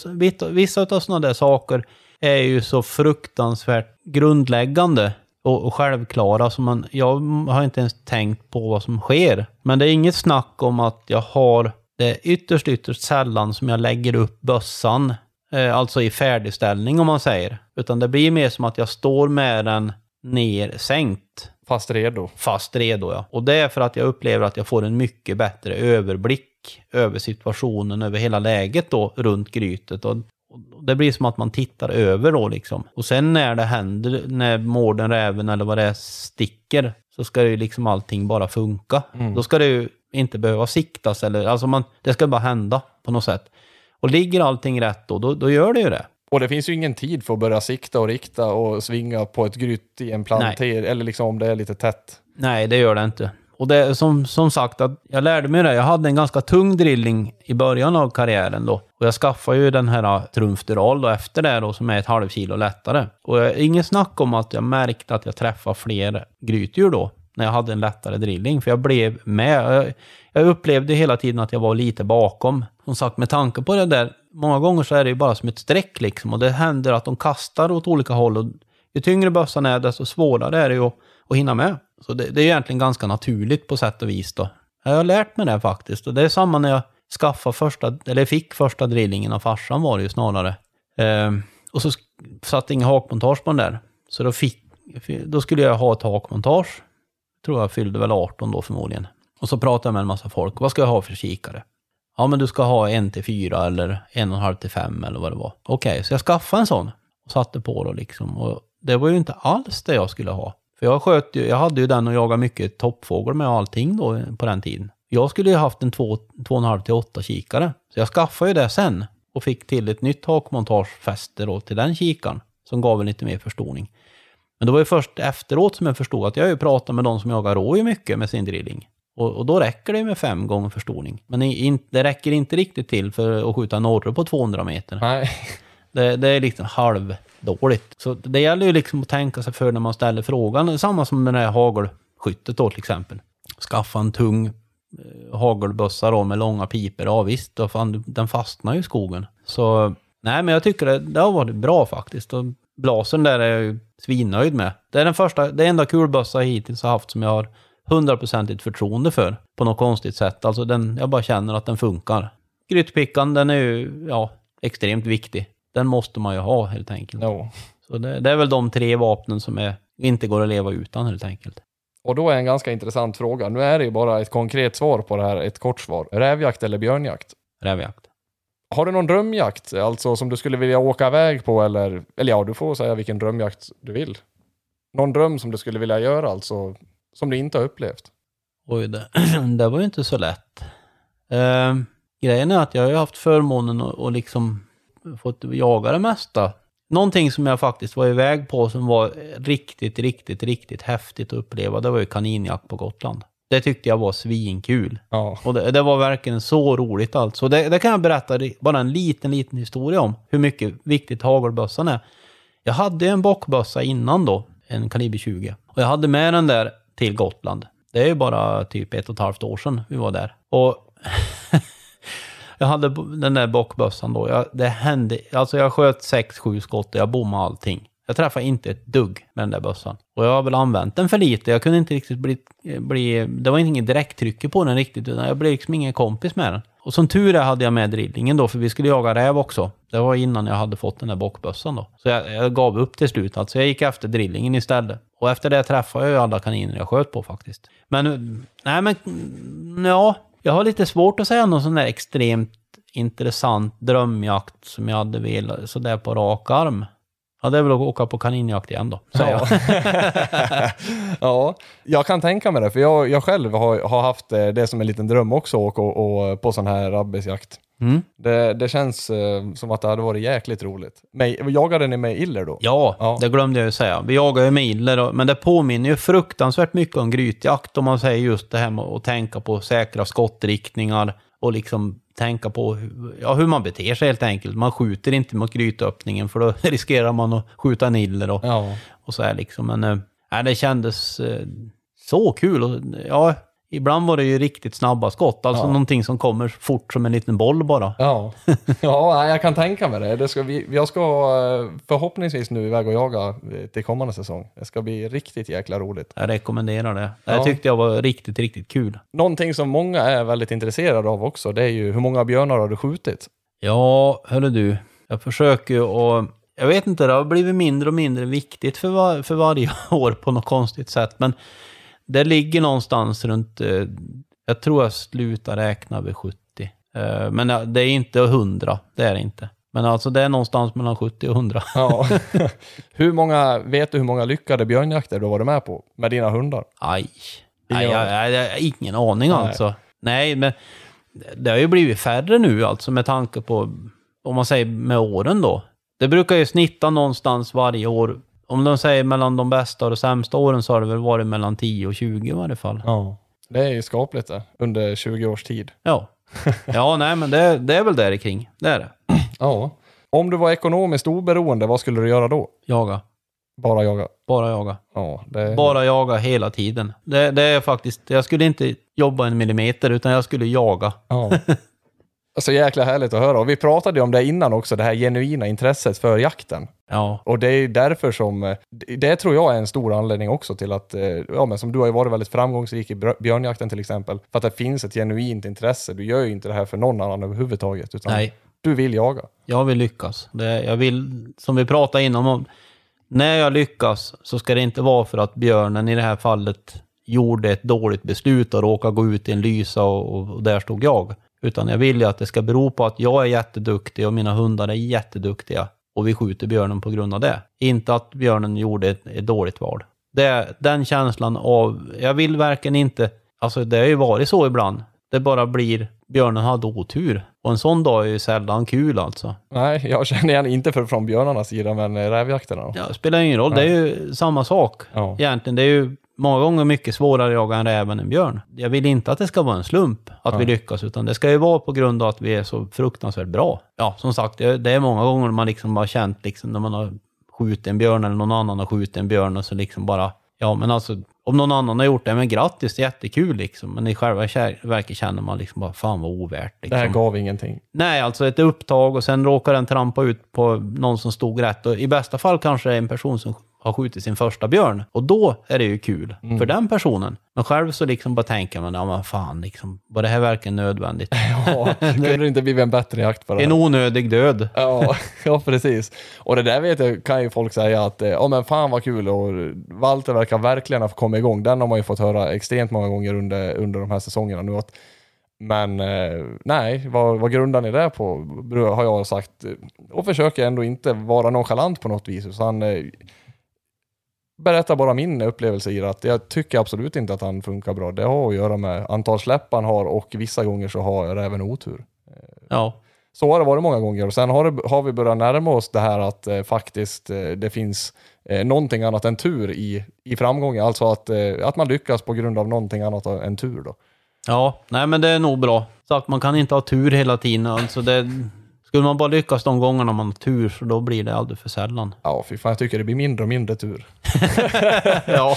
vissa, av sådana där saker är ju så fruktansvärt grundläggande och, och självklara. Så man, jag har inte ens tänkt på vad som sker. Men det är inget snack om att jag har, det är ytterst, ytterst sällan som jag lägger upp bössan, eh, alltså i färdigställning om man säger. Utan det blir mer som att jag står med den ner sänkt Fast redo. fast redo. Ja. Och det är för att jag upplever att jag får en mycket bättre överblick över situationen, över hela läget då runt grytet. Och, Det blir som att man tittar över då liksom. Och sen när det händer, när mården, räven eller vad det är sticker, så ska ju liksom allting bara funka. Då ska det ju inte behöva siktas eller, alltså man, det ska bara hända på något sätt. Och ligger allting rätt då, då, då gör det ju det. Och det finns ju ingen tid för att börja sikta och rikta och svinga på ett grytt i en planter, eller liksom om det är lite tätt. Nej, det gör det inte. Och det som, som sagt, att jag lärde mig det. Jag hade en ganska tung drilling i början av karriären då. Och jag skaffade ju den här Trumfdural då efter det då, som är ett halvkilo lättare. Och jag, inget snack om att jag märkte att jag träffade fler grytdjur då, när jag hade en lättare drilling. För jag blev med. Jag, jag upplevde hela tiden att jag var lite bakom. Som sagt, med tanke på det där, många gånger så är det ju bara som ett streck liksom. Och det händer att de kastar åt olika håll. Och ju tyngre bössan är, desto svårare är det ju att, att hinna med. Så det, det är egentligen ganska naturligt på sätt och vis då. Jag har lärt mig det faktiskt. Och det är samma när jag skaffade första, eller fick första drillingen av farsan var det ju snarare. Ehm, och så satt inga hakmontage på den där. Så då, fick, då skulle jag ha ett hakmontage. Tror jag fyllde väl 18 då förmodligen. Och så pratade jag med en massa folk. Vad ska jag ha för kikare? Ja, men du ska ha en till fyra eller en och en halv till fem eller vad det var. Okej, så jag skaffade en sån och satte på då liksom. Och det var ju inte alls det jag skulle ha. För jag sköt ju, jag hade ju den och jagade mycket toppfågel med allting då på den tiden. Jag skulle ju haft en två, två och en halv till åtta kikare. Så jag skaffade ju det sen och fick till ett nytt hakmontagefäste då till den kikaren. Som gav en lite mer förstoring. Men det var ju först efteråt som jag förstod att jag har ju pratat med de som jagar rådjur mycket med sin drilling. Och, och, då räcker det med fem gånger förstoring. Men in, det räcker inte riktigt till för att skjuta en orre på 200 meter. Nej. Det, det är liksom halvdåligt. Så det gäller ju liksom att tänka sig för när man ställer frågan. Samma som med det här hagelskyttet då till exempel. Skaffa en tung eh, hagelbössa då med långa piper. Ja visst, då fan, den fastnar ju i skogen. Så nej, men jag tycker det, det har varit bra faktiskt. Och blasen där är jag ju svinnöjd med. Det är den första, det enda kulbössa jag hittills har haft som jag har hundraprocentigt förtroende för på något konstigt sätt. Alltså den, jag bara känner att den funkar. Grytpickan, den är ju ja, extremt viktig. Den måste man ju ha helt enkelt. Jo. Så det, det är väl de tre vapnen som är, inte går att leva utan helt enkelt. Och då är en ganska intressant fråga. Nu är det ju bara ett konkret svar på det här, ett kort svar. Rävjakt eller björnjakt? Rävjakt. Har du någon drömjakt, alltså som du skulle vilja åka iväg på eller, eller ja, du får säga vilken drömjakt du vill. Någon dröm som du skulle vilja göra, alltså, som du inte har upplevt? Oj, det, det var ju inte så lätt. Eh, grejen är att jag har ju haft förmånen att och liksom fått jaga det mesta. Någonting som jag faktiskt var iväg på som var riktigt, riktigt, riktigt häftigt att uppleva, det var ju kaninjakt på Gotland. Det tyckte jag var svinkul. Ja. Och det, det var verkligen så roligt alltså. Det, det kan jag berätta bara en liten, liten historia om. Hur mycket viktigt hagelbössan är. Jag hade en bockbössa innan då, en kaliber 20. Och jag hade med den där till Gotland. Det är ju bara typ ett och ett halvt år sedan vi var där. Och jag hade den där bockbössan då. Jag, det hände, alltså jag sköt sex, sju skott och jag bommade allting. Jag träffade inte ett dugg med den där bössan. Och jag har väl använt den för lite. Jag kunde inte riktigt bli... bli det var inget direkttryck på den riktigt. Utan jag blev liksom ingen kompis med den. Och som tur är hade jag med drillingen då, för vi skulle jaga räv också. Det var innan jag hade fått den där bockbössan då. Så jag, jag gav upp till slut. Alltså jag gick efter drillingen istället. Och efter det träffade jag ju alla kaniner jag sköt på faktiskt. Men, nej men, ja. Jag har lite svårt att säga någon sån där extremt intressant drömjakt som jag hade velat sådär på rak arm. Ja, det är väl att åka på kaninjakt igen då, säger Ja. jag. ja, jag kan tänka mig det, för jag, jag själv har, har haft eh, det som en liten dröm också, att åka och, och, på sån här rabbisjakt. Mm. Det, det känns eh, som att det hade varit jäkligt roligt. Med, jagade ni med iller då? Ja, Ja. det glömde jag ju säga. Vi jagar ju med iller, och- men det påminner ju fruktansvärt mycket om grytjakt om man säger just det här med att tänka på säkra skottriktningar och liksom tänka på hur, ja, hur man beter sig helt enkelt. Man skjuter inte mot grytöppningen för då riskerar man att skjuta en iller och, Ja. och så här liksom. Men nej, det kändes eh, så kul. Och, ja, ibland var det ju riktigt snabba skott. Alltså Ja. någonting som kommer fort som en liten boll bara. Ja, ja jag kan tänka mig det. det ska vi, jag ska eh, förhoppningsvis nu iväg och jaga eh, till kommande säsong. Det ska bli riktigt jäkla roligt. Jag rekommenderar det. Det Ja. tyckte jag var riktigt, riktigt kul. Någonting som många är väldigt intresserade av också, det är ju hur många björnar har du skjutit? Ja, hörru du. Jag försöker ju och jag vet inte, det har blivit mindre och mindre viktigt för, var, för varje år på något konstigt sätt. Men det ligger någonstans runt, eh, jag tror jag slutar räkna vid 70. Eh, men ja, det är inte 100, det är det inte. Men alltså det är någonstans mellan 70 och 100. Ja. hur många, vet du hur många lyckade björnjakter du har varit med på med dina hundar? Aj. Ingen jag, har ingen aning Nej. alltså. Nej, men det har ju blivit färre nu alltså med tanke på, om man säger med åren då. Det brukar ju snitta någonstans varje år. Om de säger mellan de bästa och de sämsta åren så har det väl varit mellan 10 och 20 i varje fall. Ja. Det är ju skapligt det, under 20 års tid. Ja. Ja, nej men det, det är väl där kring. Det är det. Ja. Om du var ekonomiskt oberoende, vad skulle du göra då? Jaga. Bara jaga? Bara jaga. Ja, det... Bara jaga hela tiden. Det, det är faktiskt, jag skulle inte jobba en millimeter utan jag skulle jaga. Ja. Så jäkla härligt att höra. Och vi pratade ju om det innan också, det här genuina intresset för jakten. Ja. Och det är därför som, eh, det tror jag är en stor anledning också till att, eh, ja men som du har ju varit väldigt framgångsrik i björnjakten till exempel, för att det finns ett genuint intresse. Du gör ju inte det här för någon annan överhuvudtaget, utan Nej. du vill jaga. Jag vill lyckas. Det, jag vill, som vi pratade innan om, när jag lyckas så ska det inte vara för att björnen i det här fallet gjorde ett dåligt beslut och råkade gå ut i en lysa och, och där stod jag. Utan jag vill ju att det ska bero på att jag är jätteduktig och mina hundar är jätteduktiga och vi skjuter björnen på grund av det. Inte att björnen gjorde ett, ett dåligt val. Det, den känslan av, jag vill verkligen inte, alltså det har ju varit så ibland. Det bara blir, björnen hade otur. Och en sån dag är ju sällan kul alltså. Nej, jag känner igen, inte för, från björnarnas sida, men eh, rävjakterna då. Ja, det spelar ingen roll. Det är ju samma sak. Ja. Egentligen, det är ju många gånger mycket svårare att jaga en räv än en björn. Jag vill inte att det ska vara en slump att vi lyckas, utan det ska ju vara på grund av att vi är så fruktansvärt bra. Ja, som sagt, det, det är många gånger man liksom har känt liksom när man har skjutit en björn eller någon annan har skjutit en björn och så liksom bara, ja men alltså om någon annan har gjort det, men grattis, jättekul liksom. Men i själva verket känner man liksom bara, fan vad ovärt Det liksom. här gav ingenting. Nej, alltså ett upptag och sen råkar den trampa ut på någon som stod rätt. Och i bästa fall kanske det är en person som har skjutit sin första björn. Och då är det ju kul för den personen. Men själv så liksom bara tänker man, ja men fan, liksom, var det här verkligen nödvändigt? Ja, kunde det inte blivit en bättre jakt på det? En onödig död. Ja, ja, precis. Och det där vet jag, kan ju folk säga att, eh, ja men fan vad kul och Walter verkar verkligen ha kommit igång. Den har man ju fått höra extremt många gånger under, under de här säsongerna nu. Att, men eh, nej, vad, vad grundar ni det på? Har jag sagt. Och försöker ändå inte vara nonchalant på något vis. Utan berättar bara min upplevelse i det. Att jag tycker absolut inte att han funkar bra. Det har att göra med antal släpp han har och vissa gånger så har jag även otur. Ja. Så har det varit många gånger och sen har, det, har vi börjat närma oss det här att eh, faktiskt eh, det finns eh, någonting annat än tur i, i framgång. Alltså att, eh, att man lyckas på grund av någonting annat än tur då. Ja, nej men det är nog bra. Sagt, man kan inte ha tur hela tiden. Alltså det, skulle man bara lyckas de gångerna man har tur, så då blir det aldrig för sällan. Ja, fy fan, jag tycker det blir mindre och mindre tur. ja.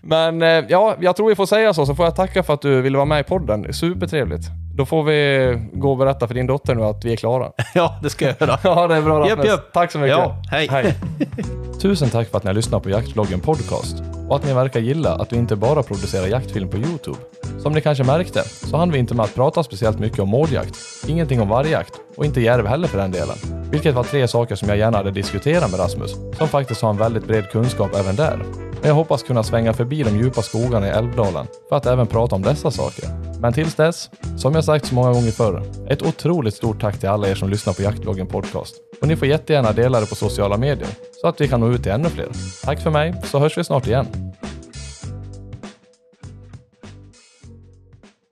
Men eh, ja, jag tror vi får säga så, så får jag tacka för att du ville vara med i podden. Supertrevligt. Då får vi gå och berätta för din dotter nu att vi är klara. ja, det ska jag göra. ja, det är bra Japp, japp. Tack så mycket. Ja, hej. Tusen tack för att ni har lyssnat på Jaktvloggen Podcast och att ni verkar gilla att vi inte bara producerar jaktfilm på Youtube. Som ni kanske märkte så hann vi inte med att prata speciellt mycket om mårdjakt, ingenting om vargjakt och inte järv heller för den delen. Vilket var tre saker som jag gärna hade diskuterat med Rasmus, som faktiskt har en väldigt bred kunskap även där. Men jag hoppas kunna svänga förbi de djupa skogarna i Älvdalen för att även prata om dessa saker. Men tills dess, som jag sagt så många gånger förr, ett otroligt stort tack till alla er som lyssnar på Jaktloggen Podcast. Och ni får jättegärna dela det på sociala medier så att vi kan nå ut till ännu fler. Tack för mig, så hörs vi snart igen.